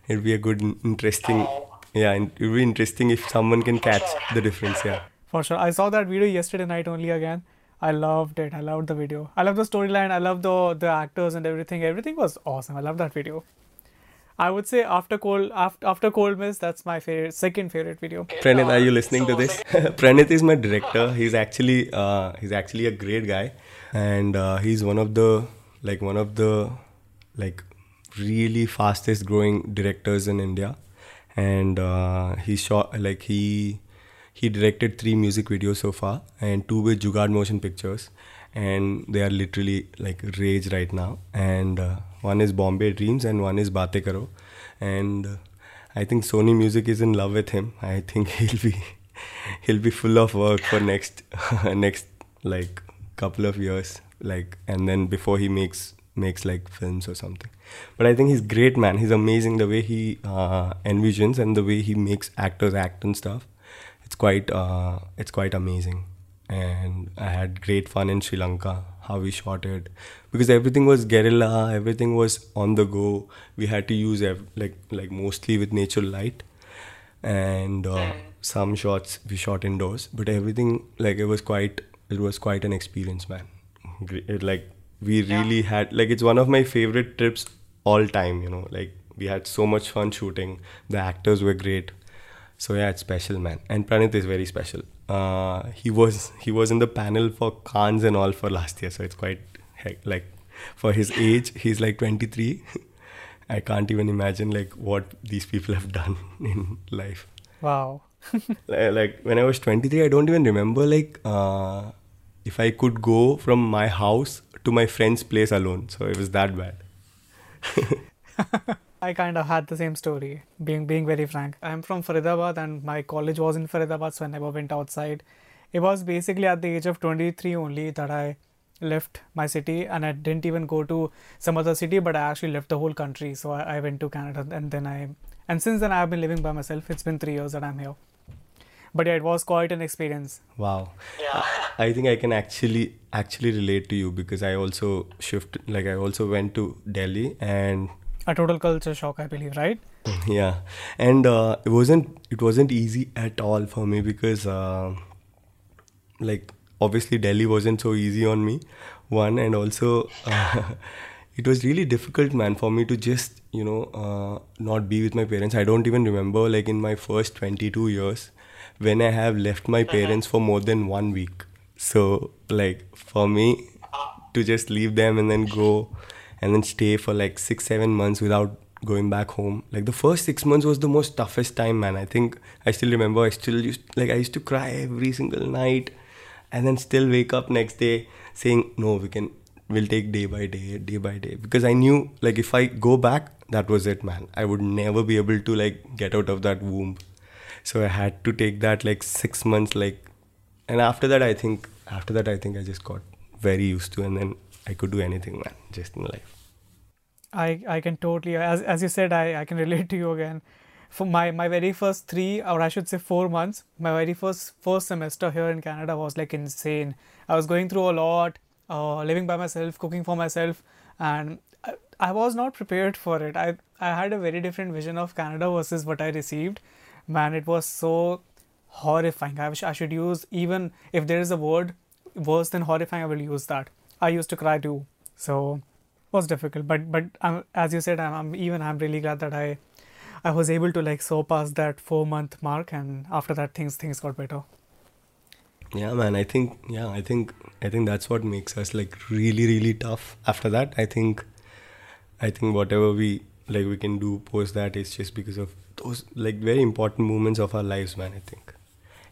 It'll be a good, interesting, yeah, it would be interesting if someone can catch the difference. Yeah. For sure. I saw that video yesterday night only again. I loved it. I loved the video. I love the storyline. I love the the actors and everything. Everything was awesome. I love that video. I would say after cold after, after Cold/Mess that's my favorite second favorite video. Okay, Pranit, are you listening to this? second- Pranit is my director. He's actually uh, he's actually a great guy, and uh, he's one of the like one of the like really fastest growing directors in India, and uh, he shot like he he directed three music videos so far and two with Jugaad Motion Pictures, and they are literally like rage right now. And uh, one is Bombay Dreams and one is Bate Karo, and uh, I think Sony Music is in love with him. I think he'll be he'll be full of work for next next like couple of years, like and then before he makes makes like films or something. But I think he's great, man. He's amazing the way he uh, envisions and the way he makes actors act and stuff. It's quite uh, it's quite amazing. And I had great fun in Sri Lanka. How we shot it because everything was guerrilla, everything was on the go. We had to use ev- like like mostly with natural light, and uh, some shots we shot indoors. But everything like it was quite it was quite an experience, man. It, like we really had like it's one of my favorite trips all time. You know, like we had so much fun shooting. The actors were great. So yeah, it's special, man. And Pranit is very special. Uh, he was he was in the panel for Cannes and all for last year, so it's quite heck, like for his age, he's like 23. I can't even imagine like what these people have done in life. Wow. Li- like when I was 23, I don't even remember like uh, if I could go from my house to my friend's place alone. So it was that bad. I kind of had the same story, being being very frank. I'm from Faridabad and my college was in Faridabad, so I never went outside. It was basically at the age of 23 only that I left my city and I didn't even go to some other city, but I actually left the whole country. So I, I went to Canada and then I, and since then I've been living by myself. It's been three years that I'm here. But yeah, it was quite an experience. Wow. Yeah. I think I can actually actually relate to you because I also shifted like I also went to Delhi and A total culture shock, I believe, right? yeah and uh, it wasn't it wasn't easy at all for me because uh, like obviously delhi wasn't so easy on me one and also uh, it was really difficult man for me to just you know uh, not be with my parents i don't even remember like in my first 22 years when i have left my uh-huh. parents for more than one week. So like for me to just leave them and then go and then stay for like six seven months without going back home. Like the first six months was the most toughest time man. I think i still remember i still used like i used to cry every single night and then still wake up next day saying no we can we'll take day by day day by day. Because i knew like if i go back that was it man. I would never be able to like get out of that womb so i had to take that like six months like and after that i think after that i think i just got very used to and then i could do anything man just in life. I, I can totally as, as you said I, I can relate to you again. For my, my very first three or I should say four months my very first first semester here in Canada was like insane. I was going through a lot uh, living by myself cooking for myself and I, I was not prepared for it. I, I had a very different vision of Canada versus what I received man it was so horrifying. I, wish I should use even if there is a word worse than horrifying I will use that. I used to cry too. So was difficult. But but um, as you said I'm, I'm even i'm really glad that i i was able to like surpass that four month mark and after that things things got better. Yeah man i think yeah i think i think that's what makes us like really really tough. After that i think i think whatever we like we can do post that is just because of those like very important moments of our lives man i think.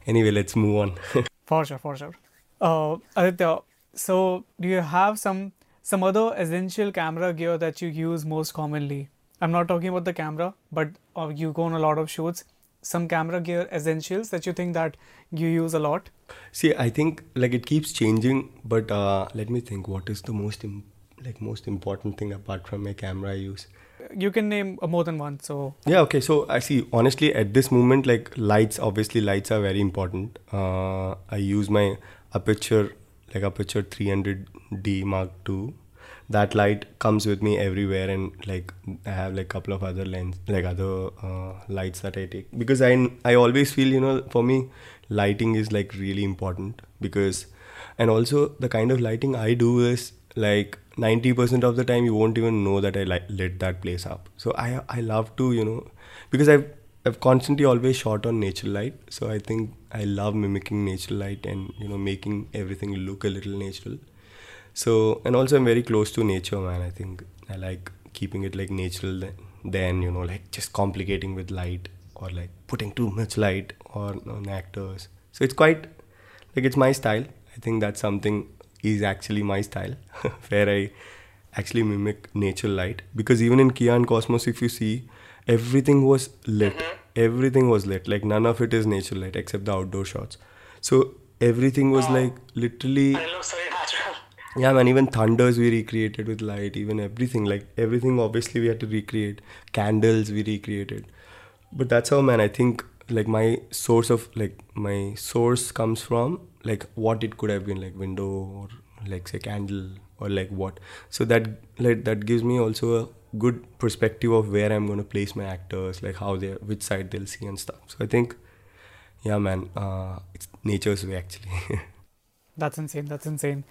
Anyway let's move on. For sure for sure. Uh Aditya, so do you have some some other essential camera gear that you use most commonly? I'm not talking about the camera but uh, you go on a lot of shoots. Some camera gear essentials that you think that you use a lot? See i think like it keeps changing but uh let me think what is the most Im- like most important thing apart from my camera i use you can name uh, more than one so. Yeah okay so i see honestly at this moment like lights obviously lights are very important. Uh, i use my aputure like aperture 300d mark ii that light comes with me everywhere and like i have like couple of other lens like other uh, lights that i take. Because i i always feel you know for me lighting is like really important. Because and also the kind of lighting i do is like 90% of the time you won't even know that i li- lit that place up so i i love to you know because i've I've constantly always shot on natural light, so I think I love mimicking natural light and you know making everything look a little natural. So and also I'm very close to nature, man. I think I like keeping it like natural than, you know like just complicating with light or like putting too much light on, on actors. So it's quite like it's my style. I think that's something is actually my style where I actually mimic natural light because even in Kia and Cosmos, if you see, everything was lit. Mm-hmm. Everything was lit. Like none of it is natural light except the outdoor shots. So everything was like literally And it looks very natural. yeah man even thunders we recreated with light even everything like everything obviously we had to recreate candles we recreated but that's how man i think like my source of like my source comes from like what it could have been like window or like say candle or like what so that like that gives me also a good perspective of where i'm going to place my actors like how they which side they'll see and stuff so i think yeah man uh it's nature's way actually That's insane. That's insane.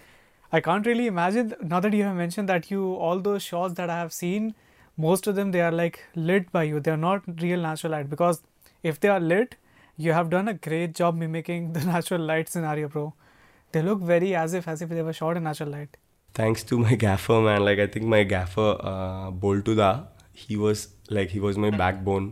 I can't really imagine now that you have mentioned that you all those shots that I have seen, most of them they are like lit by you. They are not real natural light because if they are lit, you have done a great job mimicking the natural light scenario, bro. They look very as if as if they were shot in natural light. thanks to my gaffer man like i think my gaffer uh, boltuda he was like he was my backbone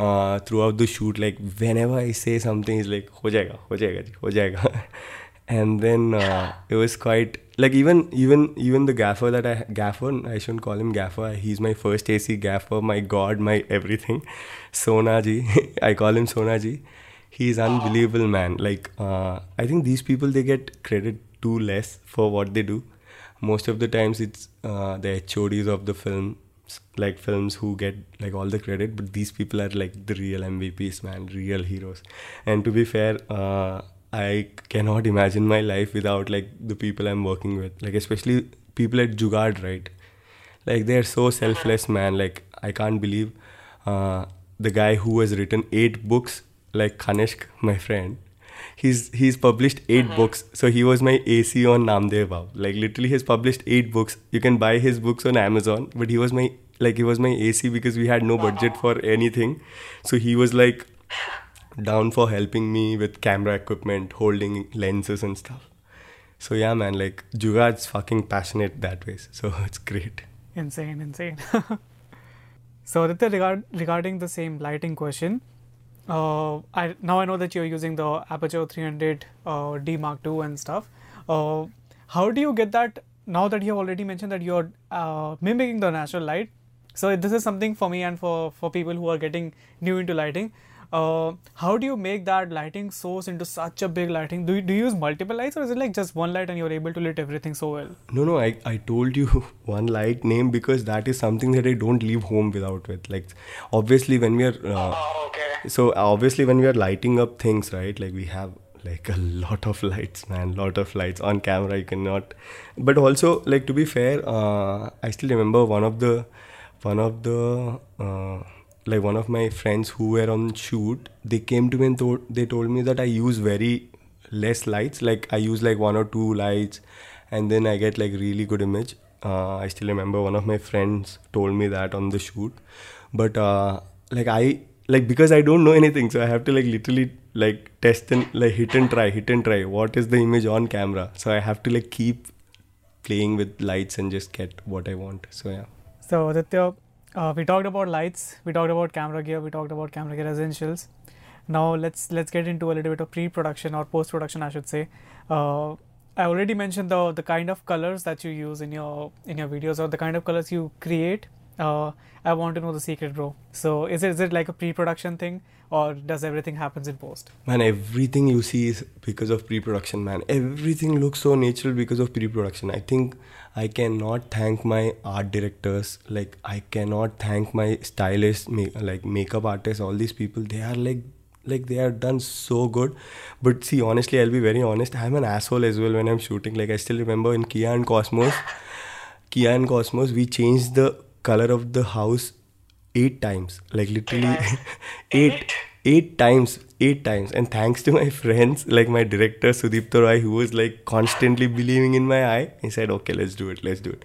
uh, throughout the shoot like whenever i say something he's like ho jayega ho jayega ho jayega and then uh, it was quite like even even even the gaffer that I gaffer I shouldn't call him gaffer. He's my first AC gaffer. My god my everything. Sonaji I call him Sonaji he's unbelievable man. Like uh, I think these people they get credit too less for what they do. Most of the times it's uh, the HODs of the film like films who get like all the credit. But these people are like the real mvps man. Real heroes. And to be fair uh, i cannot imagine my life without like the people i'm working with. Like especially people at jugaad right? Like they're so selfless man. Like i can't believe uh, the guy who has written eight books like kanishk my friend he's he's published 8 Mhm. books. So he was my ac on namdev Bhau. like literally he's published eight books. You can buy his books on amazon but he was my like he was my ac because we had no budget for anything. So he was like down for helping me with camera equipment holding lenses and stuff so yeah man like jugaad's fucking passionate that way so it's great Insane, insane. so, Aditya, regard, regarding the same lighting question, uh, I now I know that you're using the Aputure 300 uh, D Mark II and stuff. Uh, how do you get that? Now that you have already mentioned that you're uh, mimicking the natural light, so this is something for me and for for people who are getting new into lighting. Uh, how do you make that lighting source into such a big lighting? Do you, do you use multiple lights or is it like just one light and you're able to lit everything so well? No, no, I, I told you one light name because that is something that I don't leave home without with. Like, obviously, when we are, uh, Oh, okay. so obviously, when we are lighting up things, right? Like, we have like a lot of lights, man, lot of lights on camera. You cannot, but also, like, to be fair, uh, I still remember one of the, one of the, uh, like one of my friends who were on shoot they came to me and told, they told me that i use very less lights. Like i use like one or two lights and then i get like really good image. Uh, i still remember one of my friends told me that on the shoot. But uh, like i like because i don't know anything so i have to like literally like test and like hit and try hit and try. What is the image on camera? So i have to like keep playing with lights and just get what i want. So yeah. So Aditya, uh, we talked about lights, we talked about camera gear, we talked about camera gear essentials. Now let's let's get into a little bit of pre-production or post-production, I should say. Uh, I already mentioned the the kind of colors that you use in your in your videos or the kind of colors you create. Uh, I want to know the secret, bro. So is it is it like a pre-production thing or does everything happens in post? Man, everything you see is because of pre-production, man. Everything looks so natural because of pre-production. I think I cannot thank my art directors. Like I cannot thank my stylists, ma- like makeup artists. All these people, they are like, like they are done so good. But see, honestly, I'll be very honest. I'm an asshole as well when I'm shooting. Like I still remember in Kia and Cosmos, Kia and Cosmos, we changed the color of the house eight times. Like literally eight eight times eight times. And thanks to my friends like my director Sudipta Roy who was like constantly believing in my eye he said okay let's do it let's do it.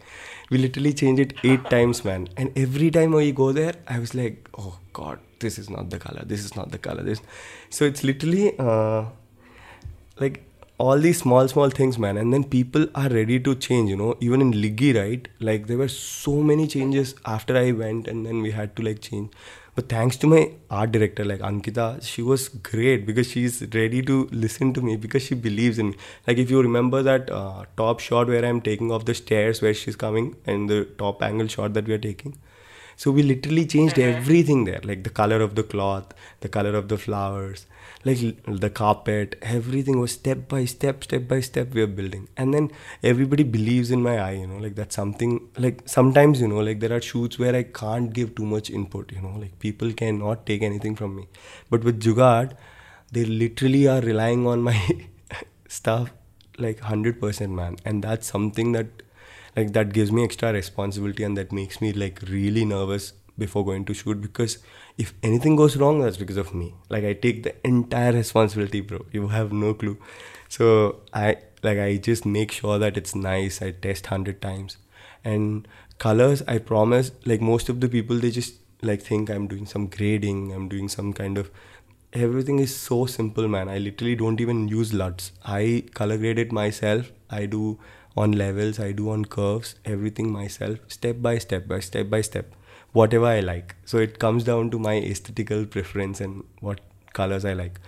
We literally changed it eight times man. And every time we go there I was like oh god this is not the color. This is not the color. This so it's literally uh, like all these small small things man and then people are ready to change you know. Even in liggi right like there were so many changes after i went and then we had to like change. But thanks to my art director like ankita she was great because she's ready to listen to me because she believes in me. Like if you remember that uh, top shot where i'm taking off the stairs where she's coming and the top angle shot that we are taking. So we literally changed everything there, like the color of the cloth, the color of the flowers, like the carpet, everything was step by step, step by step we are building. And then everybody believes in my eye, you know, like that's something like sometimes, you know, like there are shoots where I can't give too much input, you know, like people cannot take anything from me. But with Jugaad, they literally are relying on my stuff like 100% man. And that's something that like that gives me extra responsibility and that makes me like really nervous before going to shoot because if anything goes wrong that's because of me. Like i take the entire responsibility bro. You have no clue. So i like i just make sure that it's nice. I test 100 times. And colors i promise like most of the people they just like think i'm doing some grading i'm doing some kind of everything is so simple man. I literally don't even use luts. I color grade it myself. I do on levels. I do on curves. Everything myself step by step by step by step whatever i like so it comes down to my aesthetical preference and what colors I like.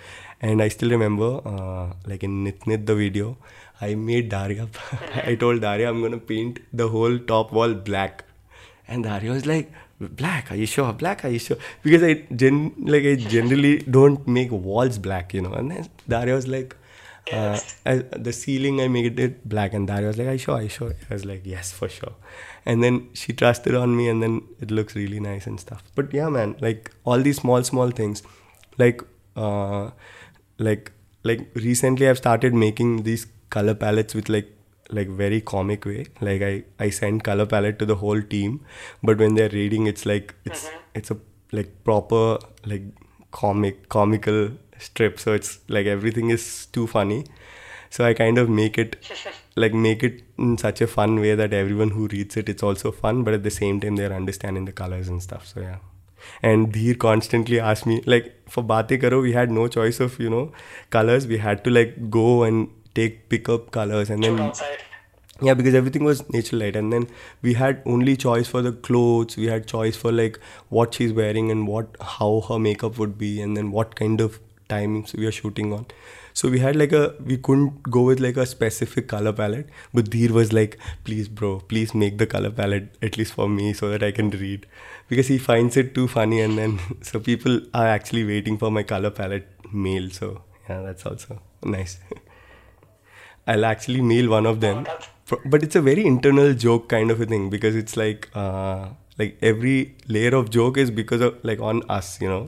And I still remember, uh, like in Nit Nit the video, I made Daria. I told Daria I'm gonna paint the whole top wall black, and Daria was like, "Black? Are you sure? Black? Are you sure?" Because I gen like I generally don't make walls black, you know. And then Daria was like, uh, I, the ceiling I made it black, and Daria was like, "I sure? You sure?" I was like, "Yes, for sure." And then she trusted on me, and then it looks really nice and stuff. But yeah, man, like all these small small things, like uh, like like recently I've started making these color palettes with like like very comic way like i i send color palette to the whole team but when they're reading it's like it's it's a like proper like comic comical strip so it's like everything is too funny. So i kind of make it like make it in such a fun way that everyone who reads it it's also fun but at the same time they're understanding the colors and stuff so yeah. And Dheer constantly asked me like for Bate Karo we had no choice of you know colors. We had to like go and take pick up colors and then outside. yeah because everything was natural light and then we had only choice for the clothes. We had choice for like what she's wearing and what how her makeup would be and then what kind of times we are shooting on. So we had like a we couldn't go with like a specific color palette but Dheer was like please bro please make the color palette at least for me so that i can read. Because he finds it too funny and then so people are actually waiting for my color palette mail so yeah that's also nice. I'll actually mail one of them. But it's a very internal joke kind of a thing because it's like uh, like every layer of joke is because of like on us, you know,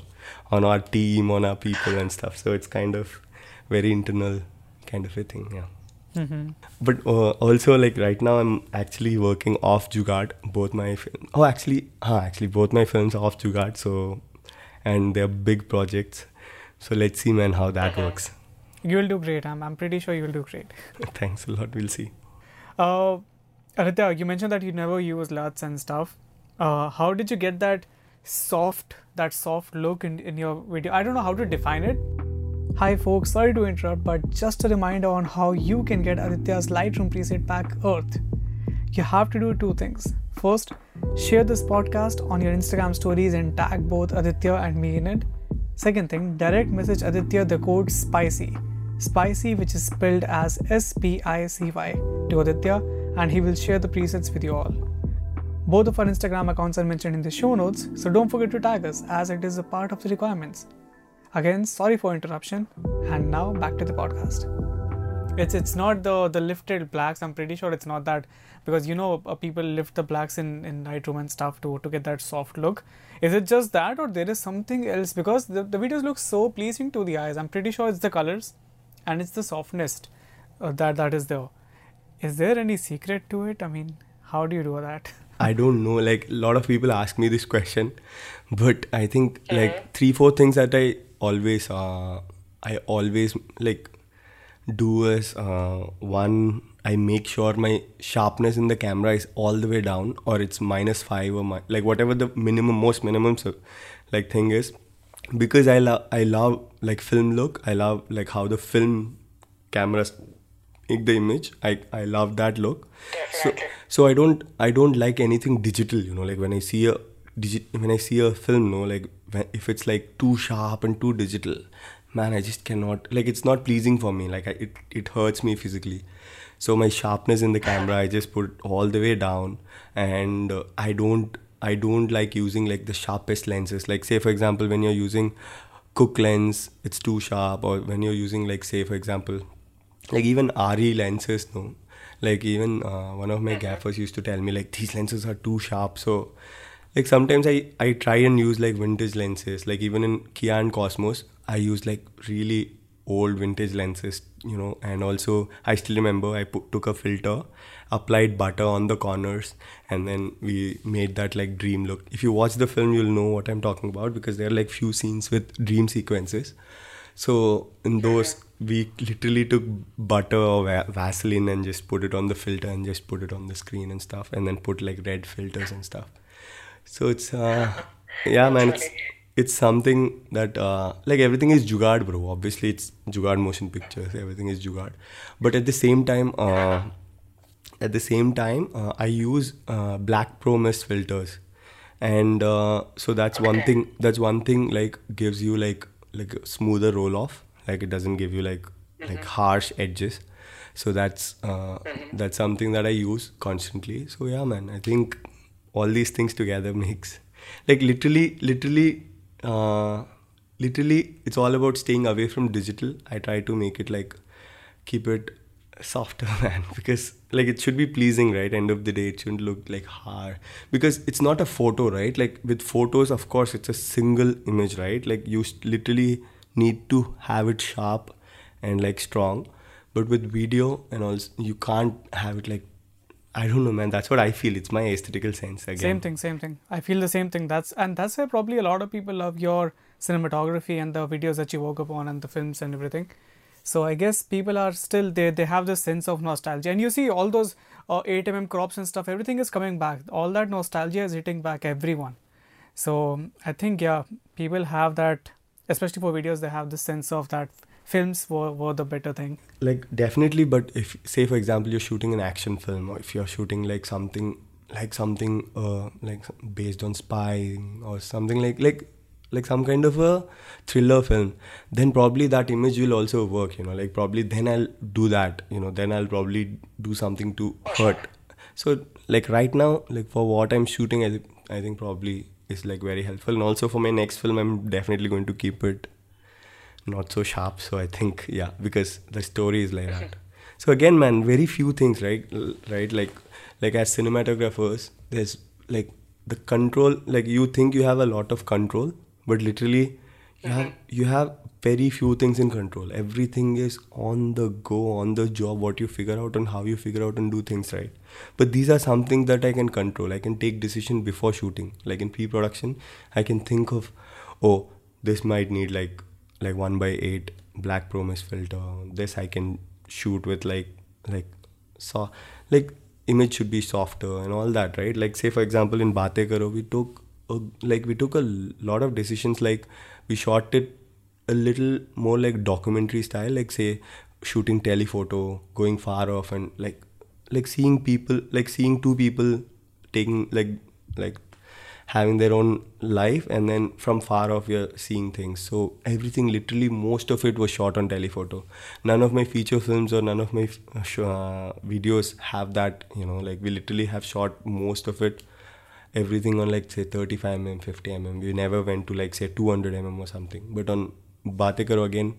on our team, on our people and stuff. So it's kind of very internal kind of a thing, yeah. Mm-hmm. But uh, also like right now I'm actually working off Jugaad. Both my film- oh actually huh, actually both my films are off Jugaad. So and they're big projects. So let's see man how that works. You will do great. I'm, I'm pretty sure you will do great. Thanks a lot. We'll see. Uh, Aditya, you mentioned that you never use LUTs and stuff. Uh, how did you get that soft, that soft look in, in your video? I don't know how to define it. Hi folks, sorry to interrupt, but just a reminder on how you can get Aditya's Lightroom preset pack Earth. You have to do two things. First, share this podcast on your Instagram stories and tag both Aditya and me in it. Second thing, direct message Aditya the code SPICY. Spicy, which is spelled as S P I C Y, to Aditya, and he will share the presets with you all. Both of our Instagram accounts are mentioned in the show notes, so don't forget to tag us as it is a part of the requirements. Again, sorry for interruption, and now back to the podcast. It's it's not the the lifted blacks. I'm pretty sure it's not that because you know uh, people lift the blacks in in Lightroom and stuff to to get that soft look. Is it just that or there is something else? Because the the videos look so pleasing to the eyes. I'm pretty sure it's the colors, and it's the softness uh, that that is there. Is there any secret to it? I mean, how do you do that? I don't know. Like a lot of people ask me this question, but I think like three four things that I always uh, I always like do is uh, one I make sure my sharpness in the camera is all the way down or it's minus five or mi- like whatever the minimum most minimum so, like thing is because I love I love like film look I love like how the film cameras make the image I I love that look Definitely. so So i don't I don't like anything digital you know like when I see a when I see a film no like when, if it's like too sharp and too digital man I just cannot like it's not pleasing for me like I, it it hurts me physically. So my sharpness in the camera I just put all the way down and uh, I don't I don't like using like the sharpest lenses. Like say for example when you're using Cooke lens it's too sharp or when you're using like say for example like even ARRI lenses no like even uh, one of my gaffers used to tell me like these lenses are too sharp. So like sometimes I, I try and use like vintage lenses. Like even in Kia and Cosmos I use like really old vintage lenses you know? And also I still remember I put, took a filter applied butter on the corners and then we made that like dream look. If you watch the film you'll know what I'm talking about because there are like few scenes with dream sequences. So in those, we literally took butter or Vaseline and just put it on the filter and just put it on the screen and stuff, and then put like red filters and stuff. So it's uh, yeah, man, it's it's something that uh, like everything is jugaad, bro. Obviously, it's jugaad motion pictures. Everything is jugaad, but at the same time, uh, at the same time, uh, I use uh, Black Pro Mist filters, and uh, so that's one thing. That's one thing like gives you like like a smoother roll off. Like it doesn't give you like like harsh edges. So that's uh, that's something that I use constantly. So yeah, man, I think all these things together makes like literally, literally, uh, literally, it's all about staying away from digital. I try to make it like keep it softer man because like it should be pleasing right end of the day it shouldn't look like hard because it's not a photo right like with photos of course it's a single image right like you literally need to have it sharp and like strong but with video and also you can't have it like i don't know man that's what i feel it's my aesthetical sense again Same thing, same thing. I feel the same thing. That's and that's why probably a lot of people love your cinematography and the videos that you work upon and the films and everything. So I guess people are still there. They have this sense of nostalgia, and you see all those uh, 8 mm crops and stuff. Everything is coming back. All that nostalgia is hitting back everyone. So I think yeah, people have that, especially for videos. They have this sense of that films were, were the better thing. like definitely but if say for example you're shooting an action film or if you're shooting like something like something uh, like based on spying or something like like like some kind of a thriller film then probably that image will also work you know like probably then i'll do that you know then i'll probably do something to hurt so like right now like for what i'm shooting i, I think probably is like very helpful. And also for my next film i'm definitely going to keep it not so sharp. So i think yeah because the story is like that. So again man very few things right? Right? Like like as cinematographers there's like the control like you think you have a lot of control but literally you have mm-hmm. you have very few things in control. Everything is on the go on the job what you figure out and how you figure out and do things right. But these are something that i can control. I can take decision before shooting. Like in pre-production i can think of oh this might need like like one by eight black pro mist filter. This i can shoot with like like so like image should be softer and all that right? Like say for example in bate karo we took a, like we took a lot of decisions like we shot it a little more like documentary style like say shooting telephoto going far off and like like seeing people like seeing two people taking like like having their own life and then from far off you're seeing things. So everything literally most of it was shot on telephoto. None of my feature films or none of my uh, videos have that you know like we literally have shot most of it everything on like say 35 mm 50 mm we never went to like say 200 mm or something. But on Karo again.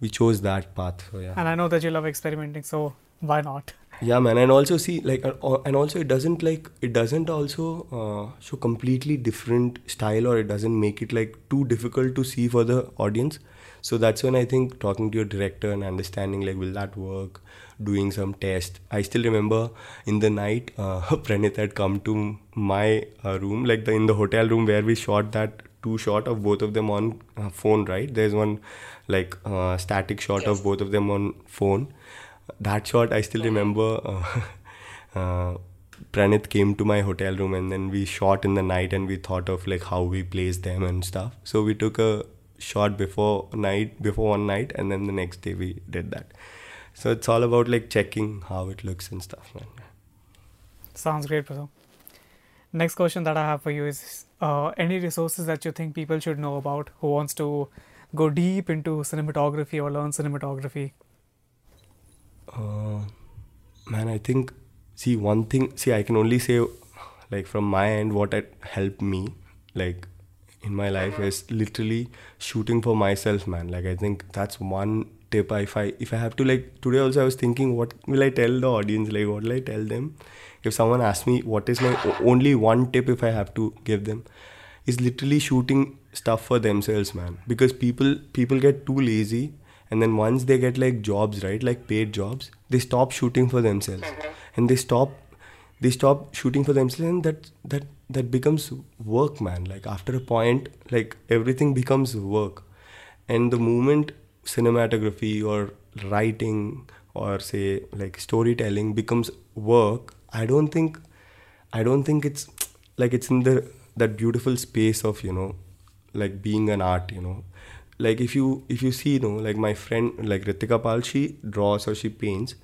We chose that path so yeah. And I know that you love experimenting, so why not? yeah man and also see like uh, and also it doesn't like it doesn't also uh, show completely different style or it doesn't make it like too difficult to see for the audience. So that's when i think talking to your director and understanding like will that work? Doing some test. I still remember in the night uh, pranit had come to my uh, room like the in the hotel room where we shot that two shot of both of them on uh, phone right there's one like uh, static shot of both of them on phone that shot I still remember. Uh, uh, Pranit came to my hotel room and then we shot in the night and we thought of like how we placed them and stuff. So we took a shot before night before one night and then the next day we did that. So it's all about like checking how it looks and stuff, man. Sounds great, Prasad. Next question that I have for you is uh, any resources that you think people should know about who wants to go deep into cinematography or learn cinematography? Uh, man, I think see one thing. See, I can only say like from my end what had helped me like in my life is literally shooting for myself, man. Like I think that's one tip. If I if I have to like today also I was thinking what will I tell the audience? Like what will I tell them? If someone asks me what is my only one tip if I have to give them is literally shooting stuff for themselves, man. Because people people get too lazy and then once they get like jobs right like paid jobs they stop shooting for themselves mm-hmm. and they stop they stop shooting for themselves and that that that becomes work man like after a point like everything becomes work and the moment cinematography or writing or say like storytelling becomes work i don't think i don't think it's like it's in the that beautiful space of you know like being an art you know. Like if you if you see you know like my friend like Ritika Pal she draws or she paints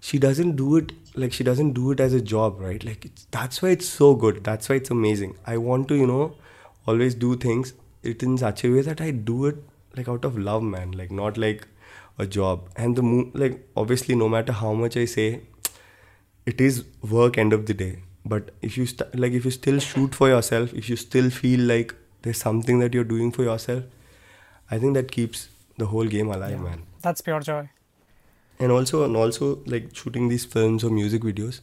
she doesn't do it like she doesn't do it as a job right? Like that's why it's so good that's why it's amazing. I want to you know always do things it in such a way that i do it like out of love man. Like not like a job. And the mo- like obviously no matter how much i say it is work end of the day. But if you st- like if you still shoot for yourself if you still feel like there's something that you're doing for yourself i think that keeps the whole game alive man. That's pure joy. and also and also like shooting these films or music videos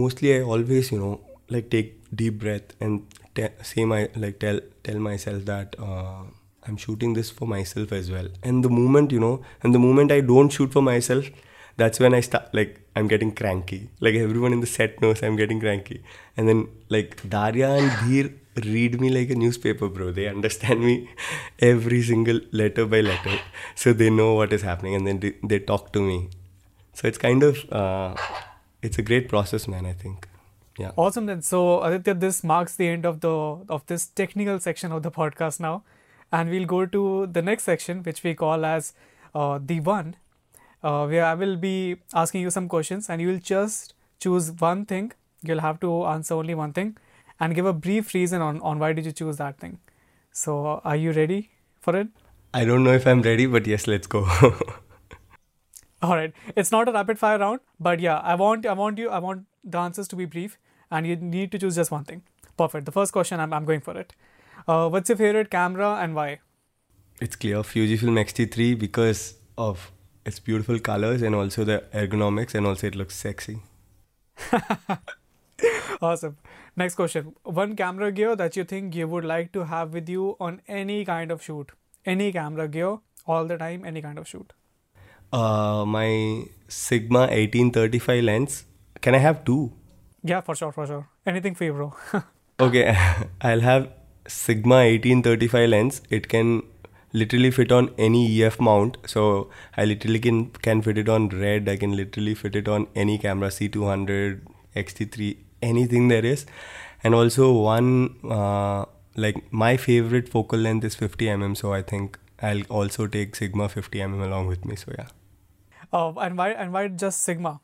mostly i always you know like take deep breath and te- say my like tell tell myself that uh, i'm shooting this for myself as well. And the moment you know and the moment i don't shoot for myself that's when i start like i'm getting cranky. Like everyone in the set knows i'm getting cranky. And then like daria and dheer read me like a newspaper bro. They understand me every single letter by letter. So they know what is happening and then they, they talk to me. So it's kind of uh, it's a great process man i think. Yeah. Awesome then. So Aditya, this marks the end of the of this technical section of the podcast now, and we'll go to the next section, which we call as uh, the one, uh, where I will be asking you some questions, and you will just choose one thing. You'll have to answer only one thing, and give a brief reason on on why did you choose that thing. So are you ready for it? i don't know if i'm ready but yes let's go All right. It's not a rapid fire round, but yeah, I want I want you I want the answers to be brief, and you need to choose just one thing. Perfect. The first question I'm I'm going for it. Uh, what's your favorite camera and why? it's clear fujifilm x-t3 because of its beautiful colors and also the ergonomics and also it looks sexy Awesome. Next question. One camera gear that you think you would like to have with you on any kind of shoot. Any camera gear, all the time, any kind of shoot. uh, my sigma 1835 lens can i have two Yeah, for sure, for sure. Anything for you, bro. Okay, I'll have Sigma 1835 lens. It can literally fit on any EF mount. So I literally can can fit it on red. I can literally fit it on any camera, C200, XT3, anything there is. And also one uh, like my favorite focal length is 50 mm. So I think I'll also take Sigma 50 mm along with me. So yeah. uh, and why and why just Sigma?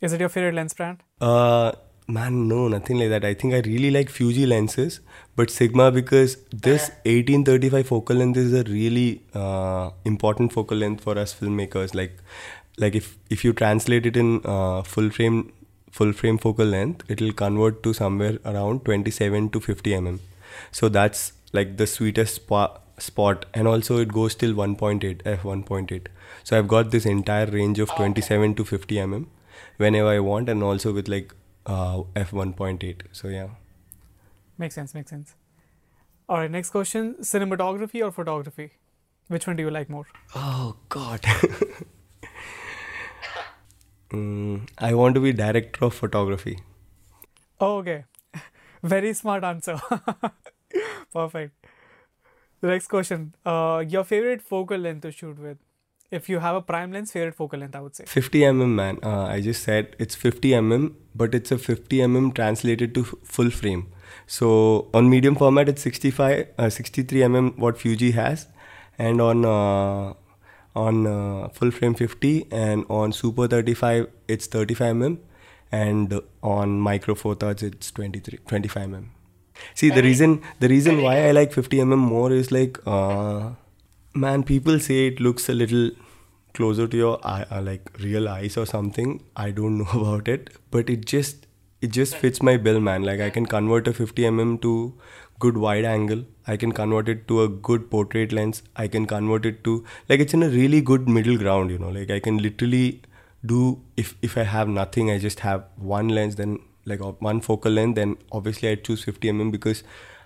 Is it your favorite lens brand? Uh, man, no, nothing like that. I think I really like Fuji lenses, but Sigma because this 1835 focal length is a really uh, important focal length for us filmmakers. Like, like if if you translate it in uh, full frame full frame focal length, it will convert to somewhere around 27 to 50 mm. So that's like the sweetest spot spot and also it goes till 1.8 f 1.8 so i've got this entire range of 27 to 50 mm whenever I want, and also with like uh, f 1.8. So yeah, Makes sense, makes sense. All right, next question cinematography or photography? Which one do you like more? Oh God. mm, I want to be director of photography. Oh, okay. Very smart answer. Perfect. The next question uh, Your favorite focal length to shoot with? If you have a prime lens, favorite focal length, I would say. 50 mm, man. Uh, I just said it's 50 mm, but it's a 50 mm translated to f- full frame. So on medium format, it's 65, uh, 63 mm what Fuji has, and on uh, on uh, full frame 50, and on Super 35 it's 35 mm, and on micro four thirds it's 23, 25 mm. See the reason the reason why I like 50 mm more is like uh, man people say it looks a little closer to your eye, uh, like real eyes or something. I don't know about it but it just it just fits my bill man. Like i can convert a 50 mm to good wide angle. I can convert it to a good portrait lens. I can convert it to like it's in a really good middle ground you know. Like i can literally do if if i have nothing i just have one lens then like one focal length then obviously i choose 50 mm because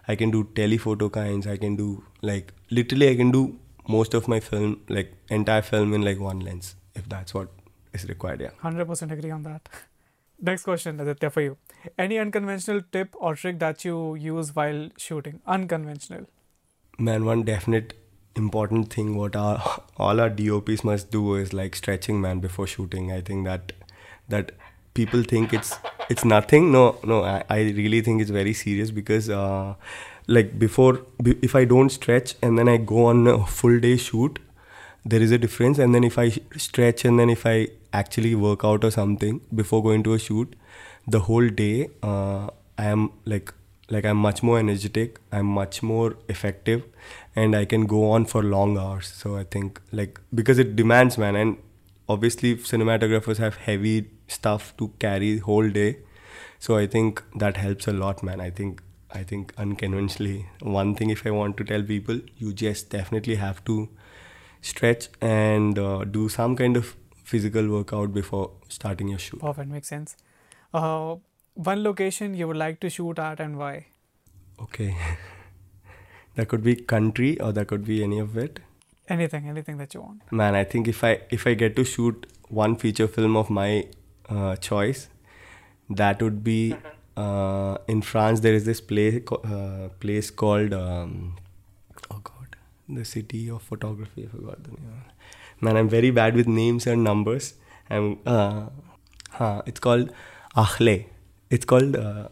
i can do telephoto kinds. I can do like literally i can do most of my film like entire film in like one lens if that's what is required yeah 100% agree on that. Next question, Aditya, for you. Any unconventional tip or trick that you use while shooting? Unconventional. man one definite important thing what our all our dops must do is like stretching man before shooting i think that that people think it's it's nothing no no i, I really think it's very serious because uh, like before if i don't stretch and then i go on a full day shoot there is a difference. And then if i stretch and then if i actually work out or something before going to a shoot the whole day uh, i am like like i'm much more energetic i'm much more effective and i can go on for long hours. So i think like because it demands man and obviously cinematographers have heavy stuff to carry whole day. So i think that helps a lot man. I think i think unconventionally one thing if i want to tell people you just definitely have to stretch and uh, do some kind of physical workout before starting your shoot Perfect, makes sense. Uh, one location you would like to shoot at and why? okay that could be country or that could be any of it Anything, anything that you want. man i think if i if i get to shoot one feature film of my uh, choice that would be uh, in france there is this place uh, place called um, oh god the city of photography i forgot the name man i'm very bad with names and numbers i'm uh, huh, it's called achle it's called uh,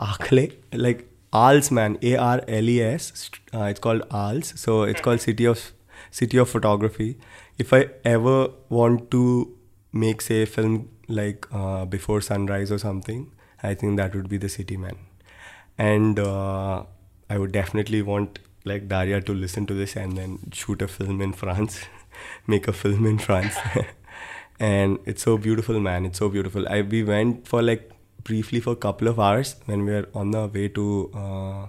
Akhle, like Arles, man, A R L E S. Uh, it's called Arles, so it's called City of City of Photography. If I ever want to make say a film like uh, Before Sunrise or something, I think that would be the city, man. And uh, I would definitely want like Daria to listen to this and then shoot a film in France, make a film in France. and it's so beautiful, man. It's so beautiful. I we went for like briefly for a couple of hours when we were on our way to uh,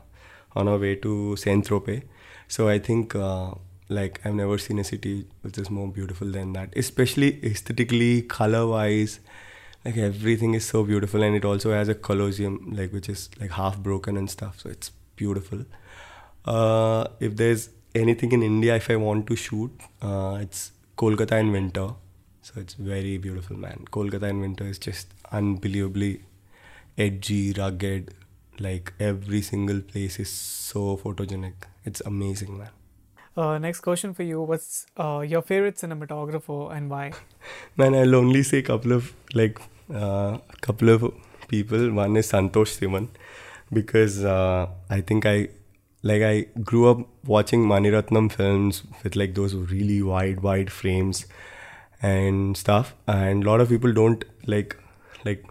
on our way to Saint Tropez. So I think uh, like I've never seen a city which is more beautiful than that, especially aesthetically, color wise. Like everything is so beautiful, and it also has a colosseum, like which is like half broken and stuff. So it's beautiful. Uh, if there's anything in India, if I want to shoot, uh, it's Kolkata in winter. So it's very beautiful, man. Kolkata in winter is just unbelievably edgy, rugged. Like every single place is so photogenic. It's amazing, man. Uh, next question for you. What's uh, your favorite cinematographer and why? Man, I'll only say a couple of like uh, couple of people. One is Santosh Sivan because uh, I think I like I grew up watching Maniratnam films with like those really wide, wide frames and stuff. And a lot of people don't like like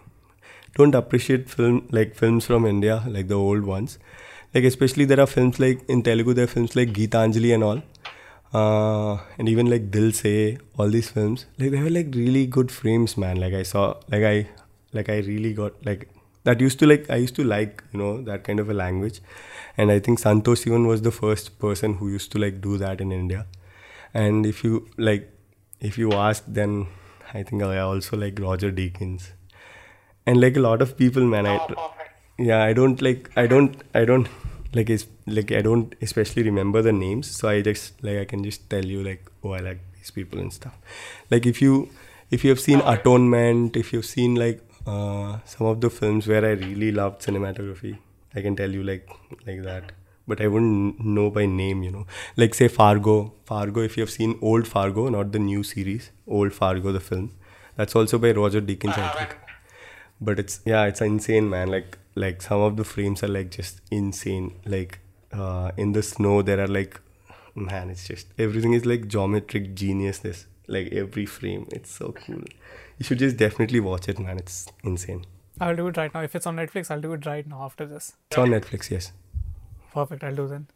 don't appreciate film like films from India, like the old ones. Like especially there are films like in Telugu, there are films like Geetanjali and all. Uh, and even like Dil Se, all these films, like they were like really good frames, man. Like I saw, like I, like I really got like that used to like I used to like you know that kind of a language, and I think Santosh Sivan was the first person who used to like do that in India. And if you like, if you ask, then I think I also like Roger Deakins, and like a lot of people, man. I yeah, I don't like I don't I don't like it's like I don't especially remember the names, so I just like I can just tell you like oh I like these people and stuff. Like if you if you have seen Atonement, if you've seen like uh, some of the films where I really loved cinematography, I can tell you like like that. But I wouldn't know by name, you know. Like say Fargo, Fargo. If you have seen old Fargo, not the new series, old Fargo, the film, that's also by Roger Deakins, I think but it's yeah it's insane man like like some of the frames are like just insane like uh, in the snow there are like man it's just everything is like geometric geniusness like every frame it's so cool you should just definitely watch it man it's insane I'll do it right now. If it's on Netflix, I'll do it right now after this. it's on netflix yes Perfect. I'll do then.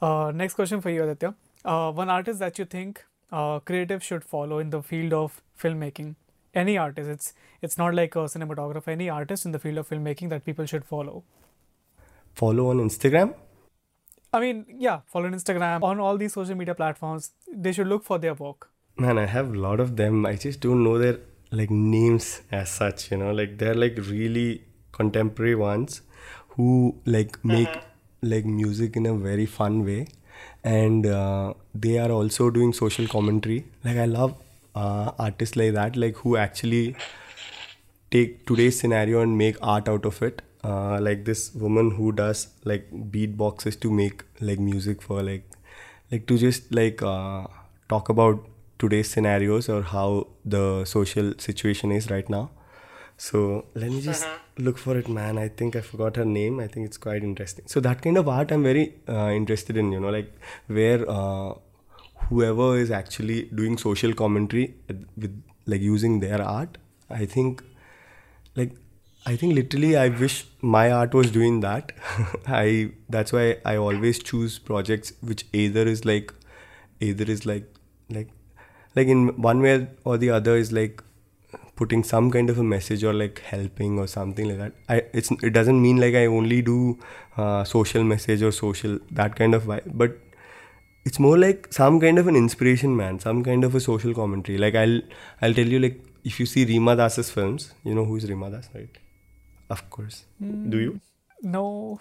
Uh, next question for you, Aditya. Uh, one artist that you think uh, creatives should follow in the field of filmmaking. Any artist. It's it's not like a cinematographer. Any artist in the field of filmmaking that people should follow. follow on instagram I mean, yeah, follow on Instagram on all these social media platforms. They should look for their work. man i have a lot of them i just don't know their like names as such you know like they're like really contemporary ones who like make like music in a very fun way and uh, they are also doing social commentary like i love uh, artists like that like who actually take today's scenario and make art out of it. Uh, like this woman who does like beatboxes to make like music for like like to just like uh, talk about today's scenarios or how the social situation is right now. So let me just look for it man. I think i forgot her name. I think it's quite interesting. So that kind of art i'm very uh, interested in you know like where uh, whoever is actually doing social commentary with like using their art i think like I think literally I wish my art was doing that. I that's why I always choose projects which either is like either is like like like in one way or the other is like putting some kind of a message or like helping or something like that. I it's it doesn't mean like I only do uh, social message or social that kind of vibe, but it's more like some kind of an inspiration, man. Some kind of a social commentary. Like I'll I'll tell you like if you see Rima Das's films, you know who's Rima Das, right? Of course. Do you? No.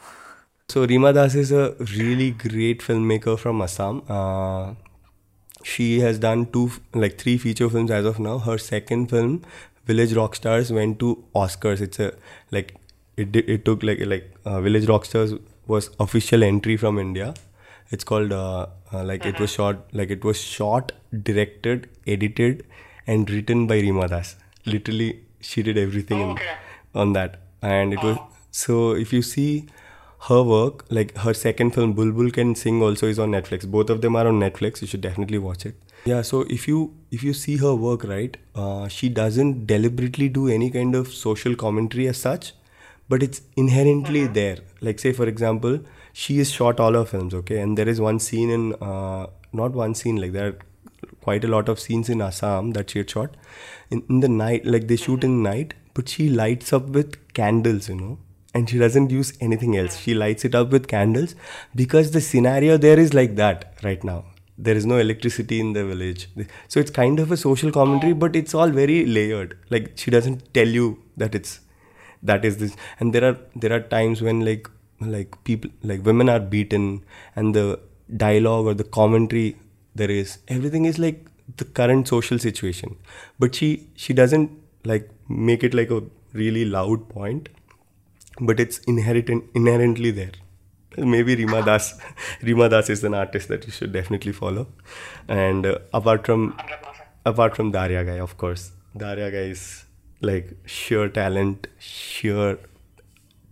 So Rima Das is a really great filmmaker from Assam. Uh, she has done two, like three feature films as of now. Her second film, Village Rockstars, went to Oscars. It's a like it it took like like uh, Village Rockstars was official entry from India. It's called uh, uh, like it was shot like it was shot, directed, edited, and written by Rima Das. Literally, she did everything in, on that, and it was so. If you see her work, like her second film, Bulbul Can Sing, also is on Netflix. Both of them are on Netflix. You should definitely watch it. Yeah. So if you if you see her work, right, uh, she doesn't deliberately do any kind of social commentary as such, but it's inherently there. Like say for example, she has shot all her films, okay, and there is one scene in uh, not one scene like there are quite a lot of scenes in Assam that she had shot in, in the night, like they shoot in the night, but she lights up with candles, you know and she doesn't use anything else. She lights it up with candles because the scenario there is like that right now. There is no electricity in the village. So it's kind of a social commentary, but it's all very layered. Like she doesn't tell you that it's that is this and there are there are times when like like people like women are beaten and the dialogue or the commentary there is everything is like the current social situation but she she doesn't like make it like a really loud point but it's inherent inherently there. Maybe Rima Das, Rima Das is an artist that you should definitely follow. And uh, apart from 100%. apart from Daria Gai, of course, Daria Gai is like sheer talent, sheer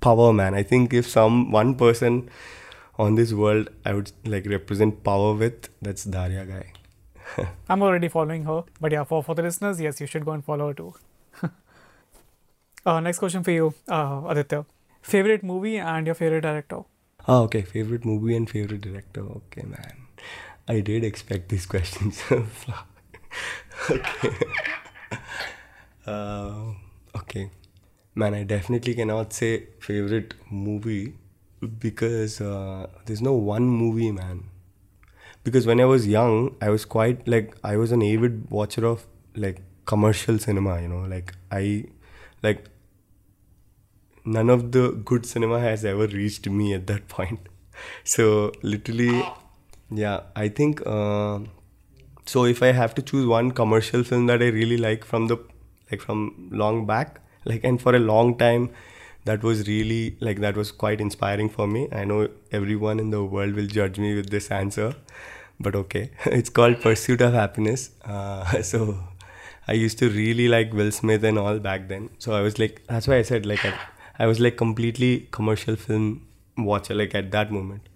power, man. I think if some one person on this world I would like represent power with, that's Daria Gai. I'm already following her. But yeah, for, for the listeners, yes, you should go and follow her too. uh, next question for you, uh, Aditya. Favorite movie and your favorite director? Ah, okay. Favorite movie and favorite director. Okay, man. I did expect these questions. okay. uh, okay. Man, I definitely cannot say favorite movie because uh, there's no one movie, man. Because when I was young, I was quite like I was an avid watcher of like commercial cinema. You know, like I like none of the good cinema has ever reached me at that point. So literally, yeah, I think. Uh, so if I have to choose one commercial film that I really like from the like from long back, like and for a long time, that was really like that was quite inspiring for me. I know everyone in the world will judge me with this answer, but okay, it's called Pursuit of Happiness. Uh, so I used to really like Will Smith and all back then. So I was like, that's why I said like I, I was like completely commercial film watcher like at that moment.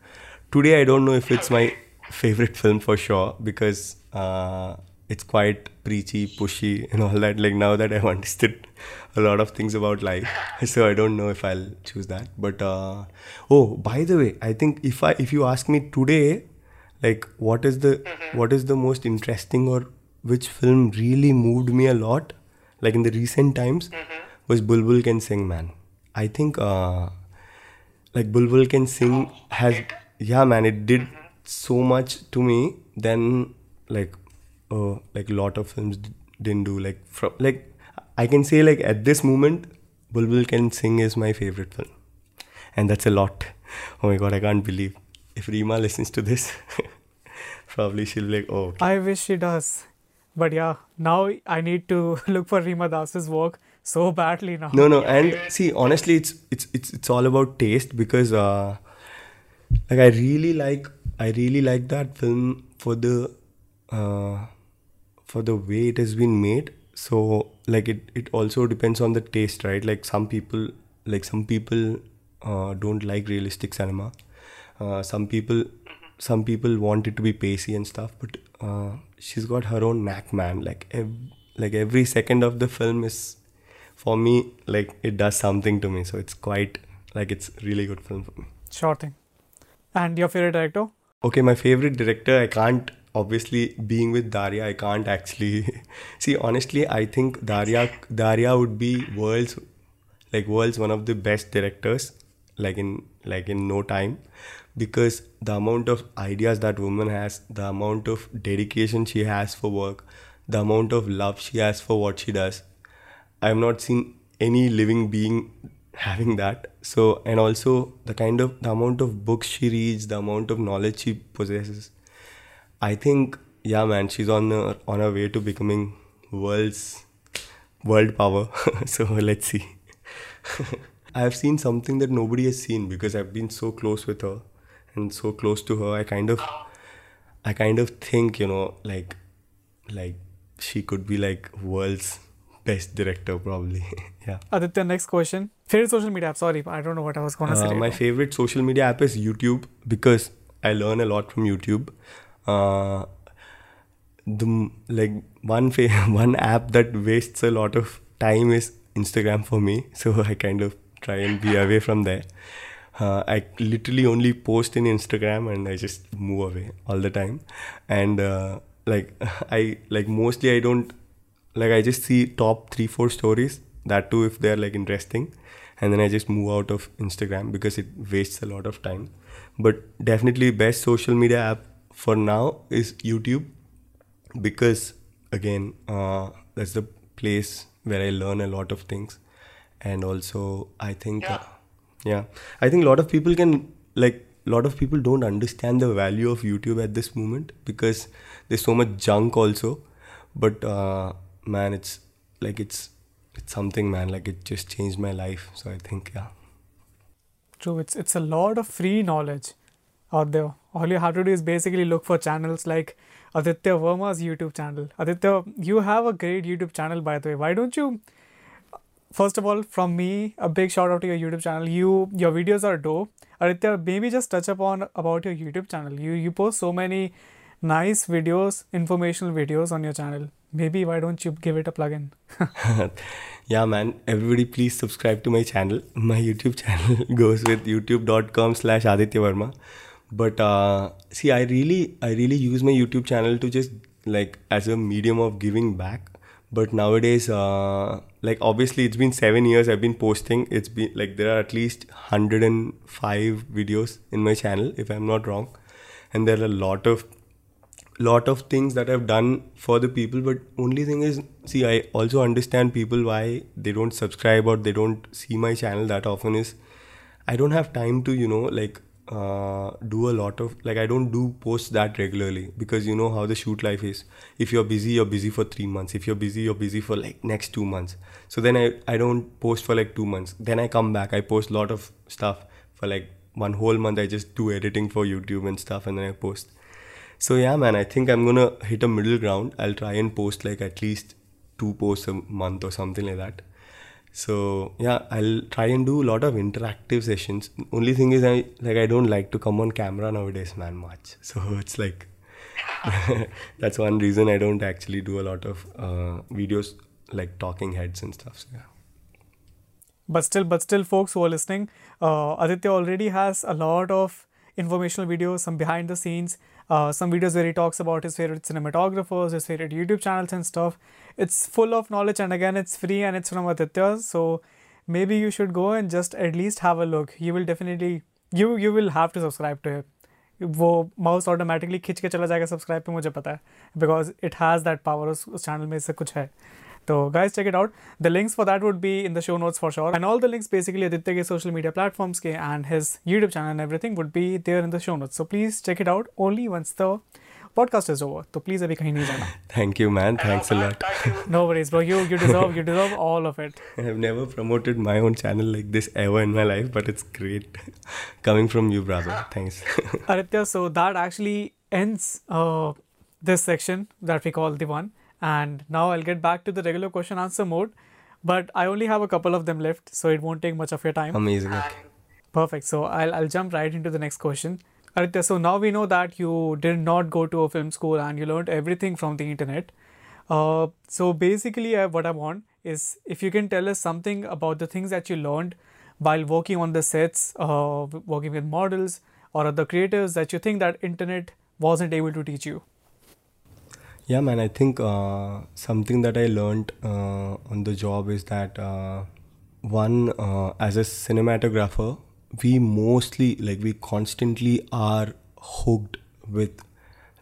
Today I don't know if it's my favorite film for sure because uh, it's quite preachy, pushy, and all that. Like now that I've understood a lot of things about life, so I don't know if I'll choose that. But uh, oh, by the way, I think if I if you ask me today, like what is the what is the most interesting or which film really moved me a lot, like in the recent times, was Bulbul Can Sing, man. I think uh, like Bulbul Can Sing has yeah, man, it did so much to me. Then like uh, like a lot of films d- didn't do like from like I can say like at this moment, Bulbul Can Sing is my favorite film, and that's a lot. Oh my god, I can't believe if Rima listens to this, probably she'll be like, oh, I wish she does. But yeah, now I need to look for Rima Das's work so badly now. No, no, and see, honestly, it's it's it's it's all about taste because uh, like I really like I really like that film for the uh, for the way it has been made. So like it it also depends on the taste, right? Like some people like some people uh, don't like realistic cinema. Uh, some people some people want it to be pacey and stuff, but uh, she's got her own knack, man. Like ev- like every second of the film is for me, like it does something to me. So it's quite like it's really good film for me. Sure thing. And your favorite director? Okay, my favorite director, I can't obviously being with Daria, I can't actually see honestly, I think Daria Daria would be world's like world's one of the best directors like in like in no time because the amount of ideas that woman has the amount of dedication she has for work the amount of love she has for what she does i have not seen any living being having that. So and also the kind of the amount of books she reads the amount of knowledge she possesses i think yeah man she's on her, on her way to becoming world's world power so let's see I have seen something that nobody has seen because I've been so close with her and so close to her. I kind of, I kind of think you know like, like she could be like world's best director probably. yeah. Aditya, next question. Favorite social media app? Sorry, I don't know what I was gonna Uh, say. my favorite social media app is YouTube because I learn a lot from YouTube. Uh, the like one one app that wastes a lot of time is Instagram for me. So I kind of try and be away from there. Uh, I literally only post in Instagram and I just move away all the time. And uh, like I like mostly I don't like I just see top three four stories. That too if they're like interesting, and then I just move out of Instagram because it wastes a lot of time. But definitely best social media app for now is YouTube because again uh, that's the place where I learn a lot of things, and also I think Yeah. uh, yeah I think a lot of people can like a lot of people don't understand the value of YouTube at this moment because there's so much junk also, but uh, man it's like it's it's something man like it just changed my life. So I think yeah. True, it's it's a lot of free knowledge out. All you have to do is basically look for channels like Aditya Verma's YouTube channel. Aditya, you have a great YouTube channel by the way. Why don't you first of all from me a big shout out to your YouTube channel. You your videos are dope. Aditya, maybe just touch upon about your YouTube channel. You you post so many nice videos, informational videos on your channel. Maybe why don't you give it a plug in? yeah man everybody please subscribe to my channel my youtube channel goes with youtube.com slash aditya verma but uh, see i really i really use my youtube channel to just like as a medium of giving back. But nowadays uh, like obviously it's been seven years i've been posting. It's been like there are at least 105 videos in my channel if i'm not wrong. And there are a lot of lot of things that I've done for the people, but only thing is, see, I also understand people why they don't subscribe or they don't see my channel that often. Is I don't have time to, you know, like uh, do a lot of like I don't do posts that regularly because you know how the shoot life is. If you're busy, you're busy for three months. If you're busy, you're busy for like next two months. So then I I don't post for like two months. Then I come back. I post a lot of stuff for like one whole month. I just do editing for YouTube and stuff, and then I post. So yeah, man, I think I'm gonna hit a middle ground. I'll try and post like at least two posts a month or something like that. So yeah, I'll try and do a lot of interactive sessions. Only thing is, I like I don't like to come on camera nowadays, man, much. So it's like that's one reason I don't actually do a lot of uh, videos like talking heads and stuff. So yeah. but still but still folks who are listening uh, aditya already has a lot of informational videos some behind the scenes uh, some videos where he talks about his favorite cinematographers his favorite youtube channels and stuff it's full of knowledge and again it's free and it's from aditya so maybe you should go and just at least have a look you will definitely you you will have to subscribe to it वो mouse automatically खींच के चला जाएगा subscribe पे मुझे पता है because it has that power उस उस चैनल में से कुछ है तो guys check it out the links for that would be in the show notes for sure and all the links basically aditya ke social media platforms ke and his youtube channel and everything would be there in the show notes so please check it out only once the podcast is over so please abhi kahin nahi jana Thank you, man. Thanks a lot. Thank you. no worries bro you you deserve you deserve all of it I've never promoted my own channel like this ever in my life, but it's great coming from you, brother. Thanks. Aditya, so that actually ends uh, this section that we call the one. And now I'll get back to the regular question answer mode. But I only have a couple of them left, so it won't take much of your time. Amazing. Okay. Perfect. So I'll, I'll jump right into the next question. Aditya, so now we know that you did not go to a film school and you learned everything from the internet. Uh, so basically, what I want is if you can tell us something about the things that you learned while working on the sets, uh, working with models or other creatives that you think that internet wasn't able to teach you. Yeah, man. I think uh, something that I learned uh, on the job is that uh, one, uh, as a cinematographer, we mostly like we constantly are hooked with,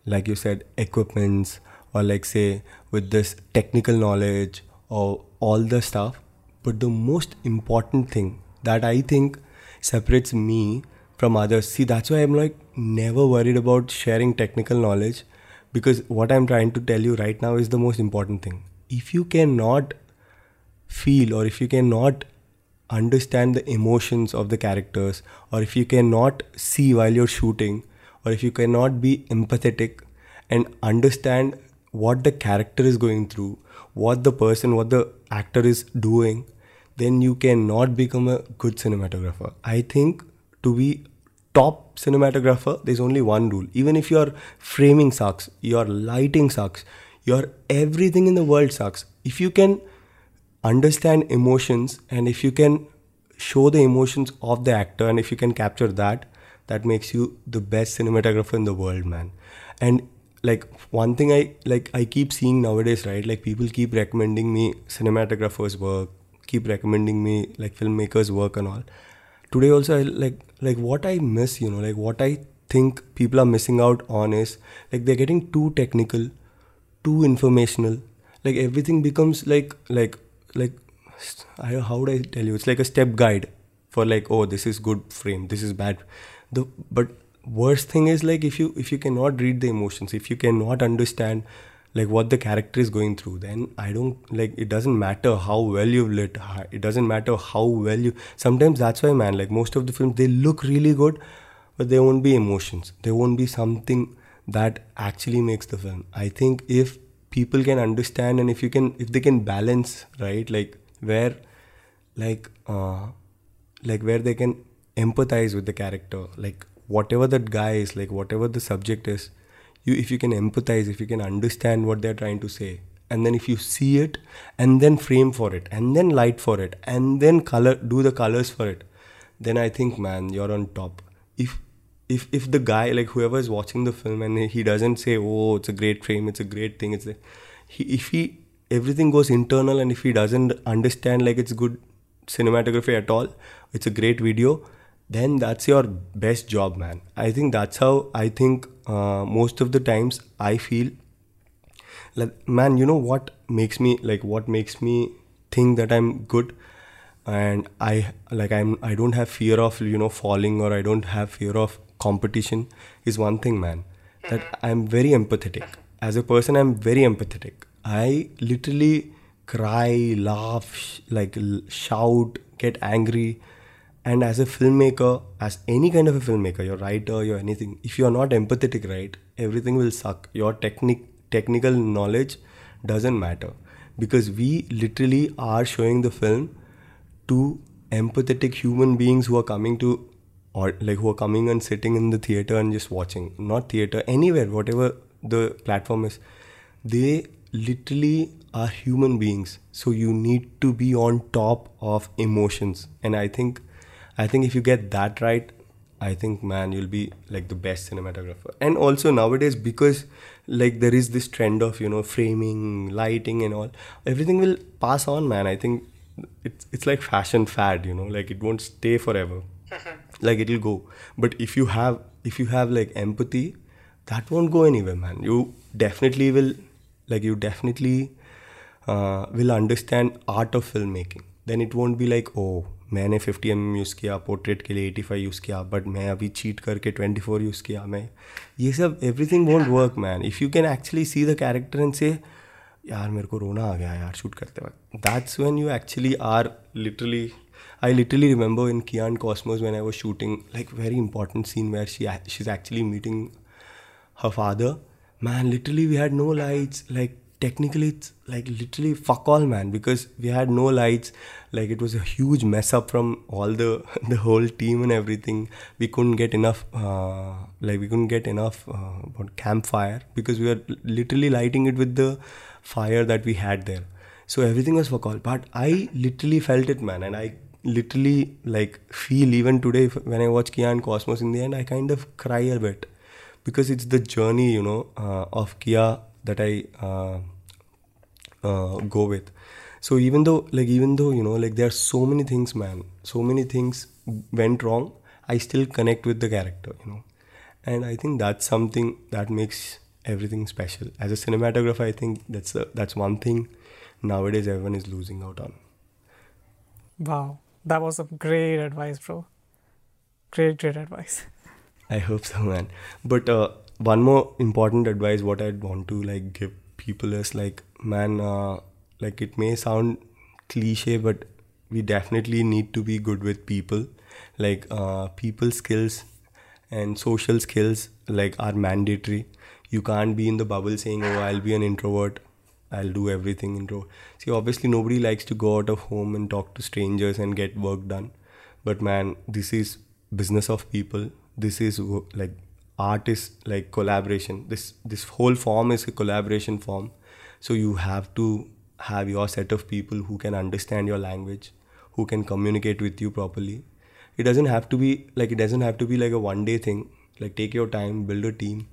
like you said, equipments or like say with this technical knowledge or all the stuff. But the most important thing that I think separates me from others. See, that's why I'm like never worried about sharing technical knowledge because what I'm trying to tell you right now is the most important thing. If you cannot feel or if you cannot understand the emotions of the characters or if you cannot see while you're shooting or if you cannot be empathetic and understand what the character is going through, what the person, what the actor is doing, then you cannot become a good cinematographer. I think to be top cinematographer, there's only one rule. Even if your framing sucks, your lighting sucks, your everything in the world sucks. If you can understand emotions and if you can show the emotions of the actor and if you can capture that, that makes you the best cinematographer in the world, man. And like one thing I like I keep seeing nowadays, right? Like people keep recommending me cinematographers' work, keep recommending me like filmmakers work and all today also I like like what I miss you know like what I think people are missing out on is like they're getting too technical too informational like everything becomes like like like I, how would I tell you? It's like a step guide for like oh this is good frame this is bad. The but worst thing is like if you if you cannot read the emotions if you cannot understand like what the character is going through then i don't like it doesn't matter how well you've lit it doesn't matter how well you sometimes that's why man like most of the films they look really good but there won't be emotions. There won't be something that actually makes the film. I think if people can understand and if you can if they can balance right? Like where like uh like where they can empathize with the character. Like whatever that guy is like whatever the subject is you if you can empathize if you can understand what they're trying to say and then if you see it and then frame for it and then light for it and then color do the colors for it then i think man you're on top. If if if the guy like whoever is watching the film and he doesn't say oh it's a great frame it's a great thing it's a, he if he everything goes internal and if he doesn't understand like it's good cinematography at all it's a great video then that's your best job man. I think that's how i think uh, most of the times i feel like man you know what makes me like what makes me think that i'm good? And i like i'm i don't have fear of you know falling or i don't have fear of competition is one thing man mm-hmm. that i'm very empathetic. As a person i'm very empathetic. I literally cry laugh sh- like l- shout get angry. And as a filmmaker as any kind of a filmmaker your writer your anything if you are not empathetic right everything will suck. Your technique technical knowledge doesn't matter. Because we literally are showing the film to empathetic human beings who are coming to or like who are coming and sitting in the theater and just watching not theater anywhere whatever the platform is they literally are human beings so you need to be on top of emotions and i think I think if you get that right, I think man, you'll be like the best cinematographer. And also nowadays, because like there is this trend of you know framing, lighting, and all, everything will pass on, man. I think it's it's like fashion fad, you know, like it won't stay forever. like it'll go. But if you have if you have like empathy, that won't go anywhere, man. You definitely will like you definitely uh, will understand art of filmmaking. Then it won't be like oh मैंने 50 M use किया portrait के लिए 85 use किया but मैं अभी cheat करके 24 use किया मैं ये सब everything won't work man if you can actually see the character and say यार मेरे को रोना आ गया यार शूट करते वक्त that's when you actually are literally I literally remember in Kia and Cosmos when I was shooting like very important scene where she she's actually meeting her father. Man, literally we had no lights. Like technically it's like literally fuck all man because we had no lights like it was a huge mess up from all the the whole team and everything we couldn't get enough uh, like we couldn't get enough uh, campfire because we were literally lighting it with the fire that we had there So everything was for call. But I literally felt it, man, and I literally like feel even today if, when I watch Kia and Cosmos in the end, I kind of cry a bit because it's the journey, you know, uh, of Kia that I uh, uh, go with. So even though, like, even though you know, like, there are so many things, man, so many things went wrong. I still connect with the character, you know, and I think that's something that makes everything special. As a cinematographer, I think that's a, that's one thing nowadays everyone is losing out on. Wow, that was some great advice, bro. Great, great advice. I hope so, man. But uh, one more important advice, what I'd want to like give people is like, man, uh, like it may sound cliche, but we definitely need to be good with people. Like uh, people skills and social skills like are mandatory. You can't be in the bubble saying, "Oh, I'll be an introvert. I'll do everything intro." See, obviously nobody likes to go out of home and talk to strangers and get work done. But man, this is business of people. This is like art is like collaboration. This this whole form is a collaboration form. So you have to have your set of people who can understand your language, who can communicate with you properly. It doesn't have to be like it doesn't have to be like a one day thing. Like take your time, build a team,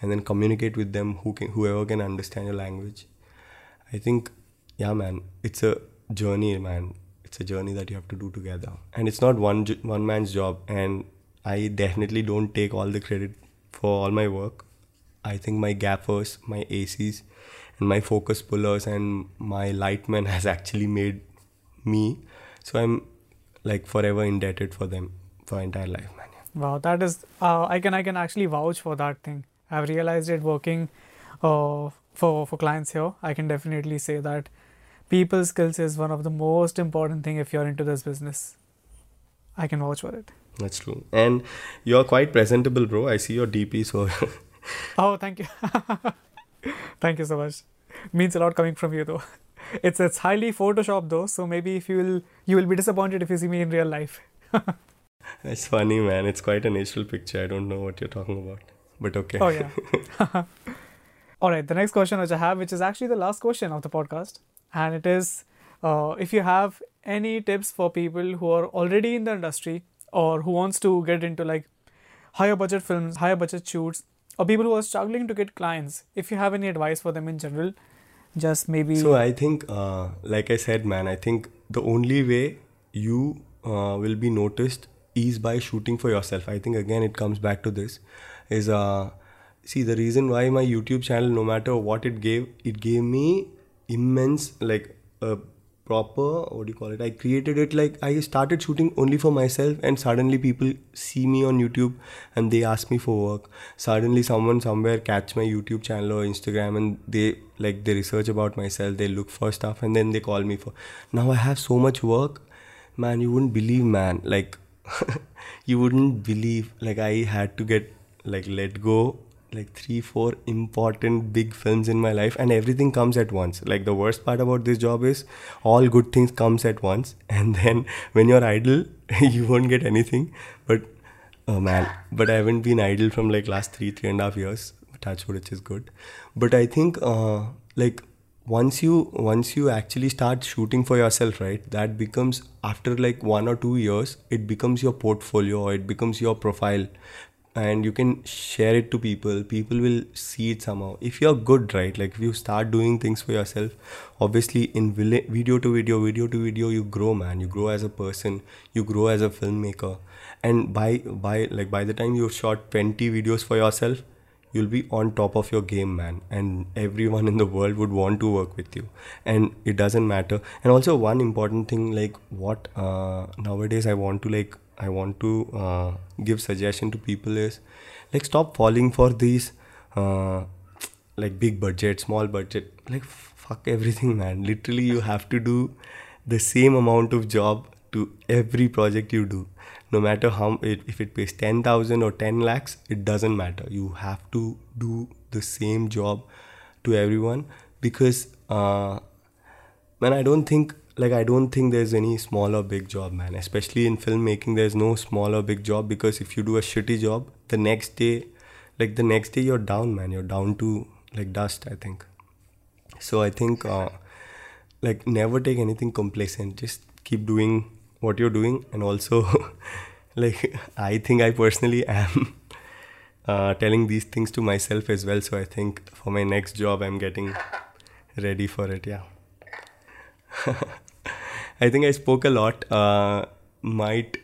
and then communicate with them who can whoever can understand your language. I think yeah, man, it's a journey, man. It's a journey that you have to do together, and it's not one one man's job. And I definitely don't take all the credit for all my work. I think my gaffers, my ACs, and my focus pullers and my lightman has actually made me. So I'm like forever indebted for them for entire life, man. Wow, that is. Uh, I can I can actually vouch for that thing. I've realized it working uh, for for clients here. I can definitely say that people skills is one of the most important thing if you're into this business. I can vouch for it. That's true. And you're quite presentable, bro. I see your DP, so Oh, thank you. thank you so much. Means a lot coming from you though. It's it's highly Photoshop though, so maybe if you will you will be disappointed if you see me in real life. that's funny, man. It's quite a natural picture. I don't know what you're talking about, but okay. Oh yeah. All right. The next question which I have, which is actually the last question of the podcast, and it is, uh, if you have any tips for people who are already in the industry or who wants to get into like higher budget films, higher budget shoots, or people who are struggling to get clients, if you have any advice for them in general, just maybe. So I think, uh, like I said, man, I think the only way you uh, will be noticed is by shooting for yourself. I think again it comes back to this is uh see the reason why my YouTube channel, no matter what it gave, it gave me immense like a proper what do you call it? I created it like I started shooting only for myself, and suddenly people see me on YouTube and they ask me for work. Suddenly someone somewhere catch my YouTube channel or Instagram and they like they research about myself, they look for stuff, and then they call me for. Now I have so much work, man. You wouldn't believe, man. Like you wouldn't believe like I had to get like let go like three four important big films in my life and everything comes at once. Like the worst part about this job is all good things comes at once. And then when you're idle you won't get anything. But oh man. But i haven't been idle from like last three three and a half years. Touch wood which is good. But i think uh, like once you once you actually start shooting for yourself right that becomes after like one or two years it becomes your portfolio or it becomes your profile and you can share it to people. People will see it somehow. If you're good right? Like if you start doing things for yourself obviously in video to video video to video you grow man. You grow as a person. You grow as a filmmaker. And by by like by the time you've shot 20 videos for yourself you'll be on top of your game man. And everyone in the world would want to work with you. And it doesn't matter. And also one important thing like what uh, nowadays i want to like i want to uh, give suggestion to people is like stop falling for these uh, like big budget small budget. Like fuck everything man. Literally you have to do the same amount of job to every project you do. No matter how it, if it pays 10000 or 10 lakhs it doesn't matter. You have to do the same job to everyone because uh, man i don't think like i don't think there's any small or big job man especially in filmmaking there's no small or big job because if you do a shitty job the next day like the next day you're down man you're down to like dust i think so i think uh, like never take anything complacent. Just keep doing what you're doing, and also like I think I personally am uh, telling these things to myself as well. So I think for my next job, I'm getting ready for it. Yeah. I think I spoke a lot. Uh, might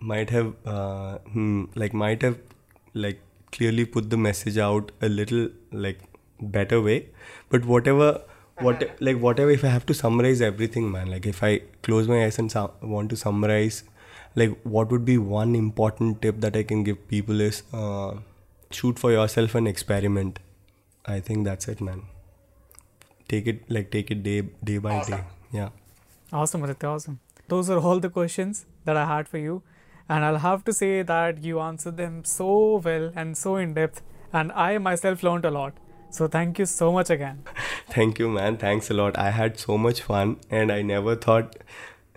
might have uh, hmm, like might have like clearly put the message out a little like better way. But whatever what like whatever if I have to summarize everything, man. Like if I close my eyes and su- want to summarize, like what would be one important tip that I can give people is uh, shoot for yourself and experiment. I think that's it, man. Take it like take it day day by awesome. day. Yeah. Awesome, Aditya. Awesome. Those are all the questions that I had for you. And I'll have to say that you answered them so well and so in depth. And I myself learned a lot. So thank you so much again. Thank you, man. Thanks a lot. I had so much fun, and I never thought.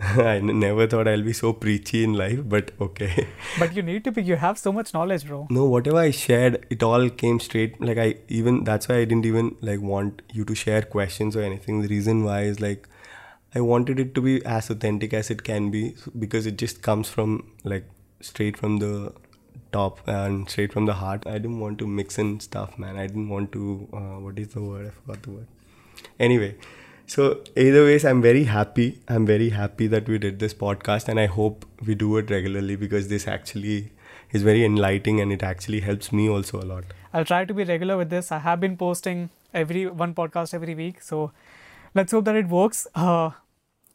I never thought I'll be so preachy in life, but okay. But you need to be, you have so much knowledge, bro. No, whatever I shared, it all came straight. Like, I even, that's why I didn't even like want you to share questions or anything. The reason why is like, I wanted it to be as authentic as it can be because it just comes from like straight from the top and straight from the heart. I didn't want to mix in stuff, man. I didn't want to. Uh, what is the word? I forgot the word. Anyway, so either ways, I'm very happy. I'm very happy that we did this podcast, and I hope we do it regularly because this actually is very enlightening and it actually helps me also a lot. I'll try to be regular with this. I have been posting every one podcast every week, so let's hope that it works. Uh,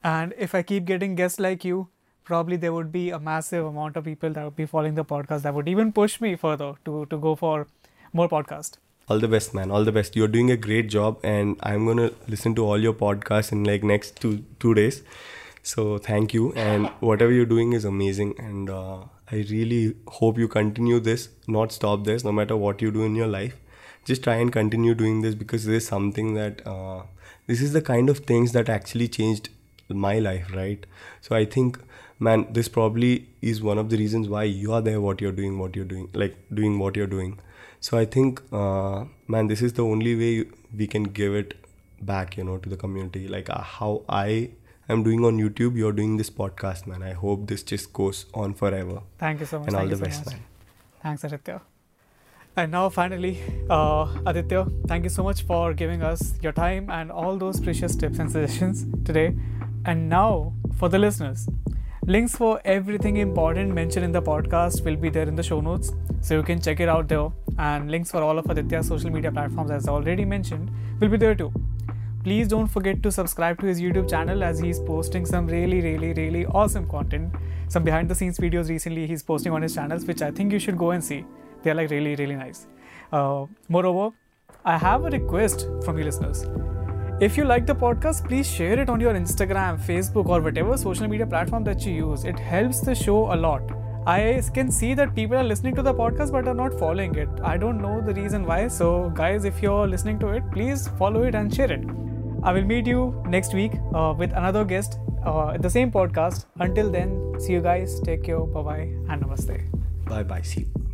and if I keep getting guests like you, probably there would be a massive amount of people that would be following the podcast that would even push me further to to go for more podcast. All the best, man. All the best. You're doing a great job, and I'm gonna listen to all your podcasts in like next two two days. So thank you, and whatever you're doing is amazing, and uh, I really hope you continue this, not stop this, no matter what you do in your life. Just try and continue doing this because this is something that uh, this is the kind of things that actually changed my life, right? So I think, man, this probably is one of the reasons why you are there, what you're doing, what you're doing, like doing what you're doing. So I think, uh, man, this is the only way we can give it back, you know, to the community. Like uh, how I am doing on YouTube, you're doing this podcast, man. I hope this just goes on forever. Thank you so much. And all the so best, much. man. Thanks, Aditya. And now, finally, uh, Aditya, thank you so much for giving us your time and all those precious tips and suggestions today. And now, for the listeners, links for everything important mentioned in the podcast will be there in the show notes, so you can check it out there. And links for all of Aditya's social media platforms, as already mentioned, will be there too. Please don't forget to subscribe to his YouTube channel as he's posting some really, really, really awesome content. Some behind the scenes videos recently he's posting on his channels, which I think you should go and see. They're like really, really nice. Uh, moreover, I have a request from you listeners. If you like the podcast, please share it on your Instagram, Facebook, or whatever social media platform that you use. It helps the show a lot. I can see that people are listening to the podcast but are not following it. I don't know the reason why. So, guys, if you're listening to it, please follow it and share it. I will meet you next week uh, with another guest uh, the same podcast. Until then, see you guys. Take care. Bye bye and namaste. Bye bye. See you.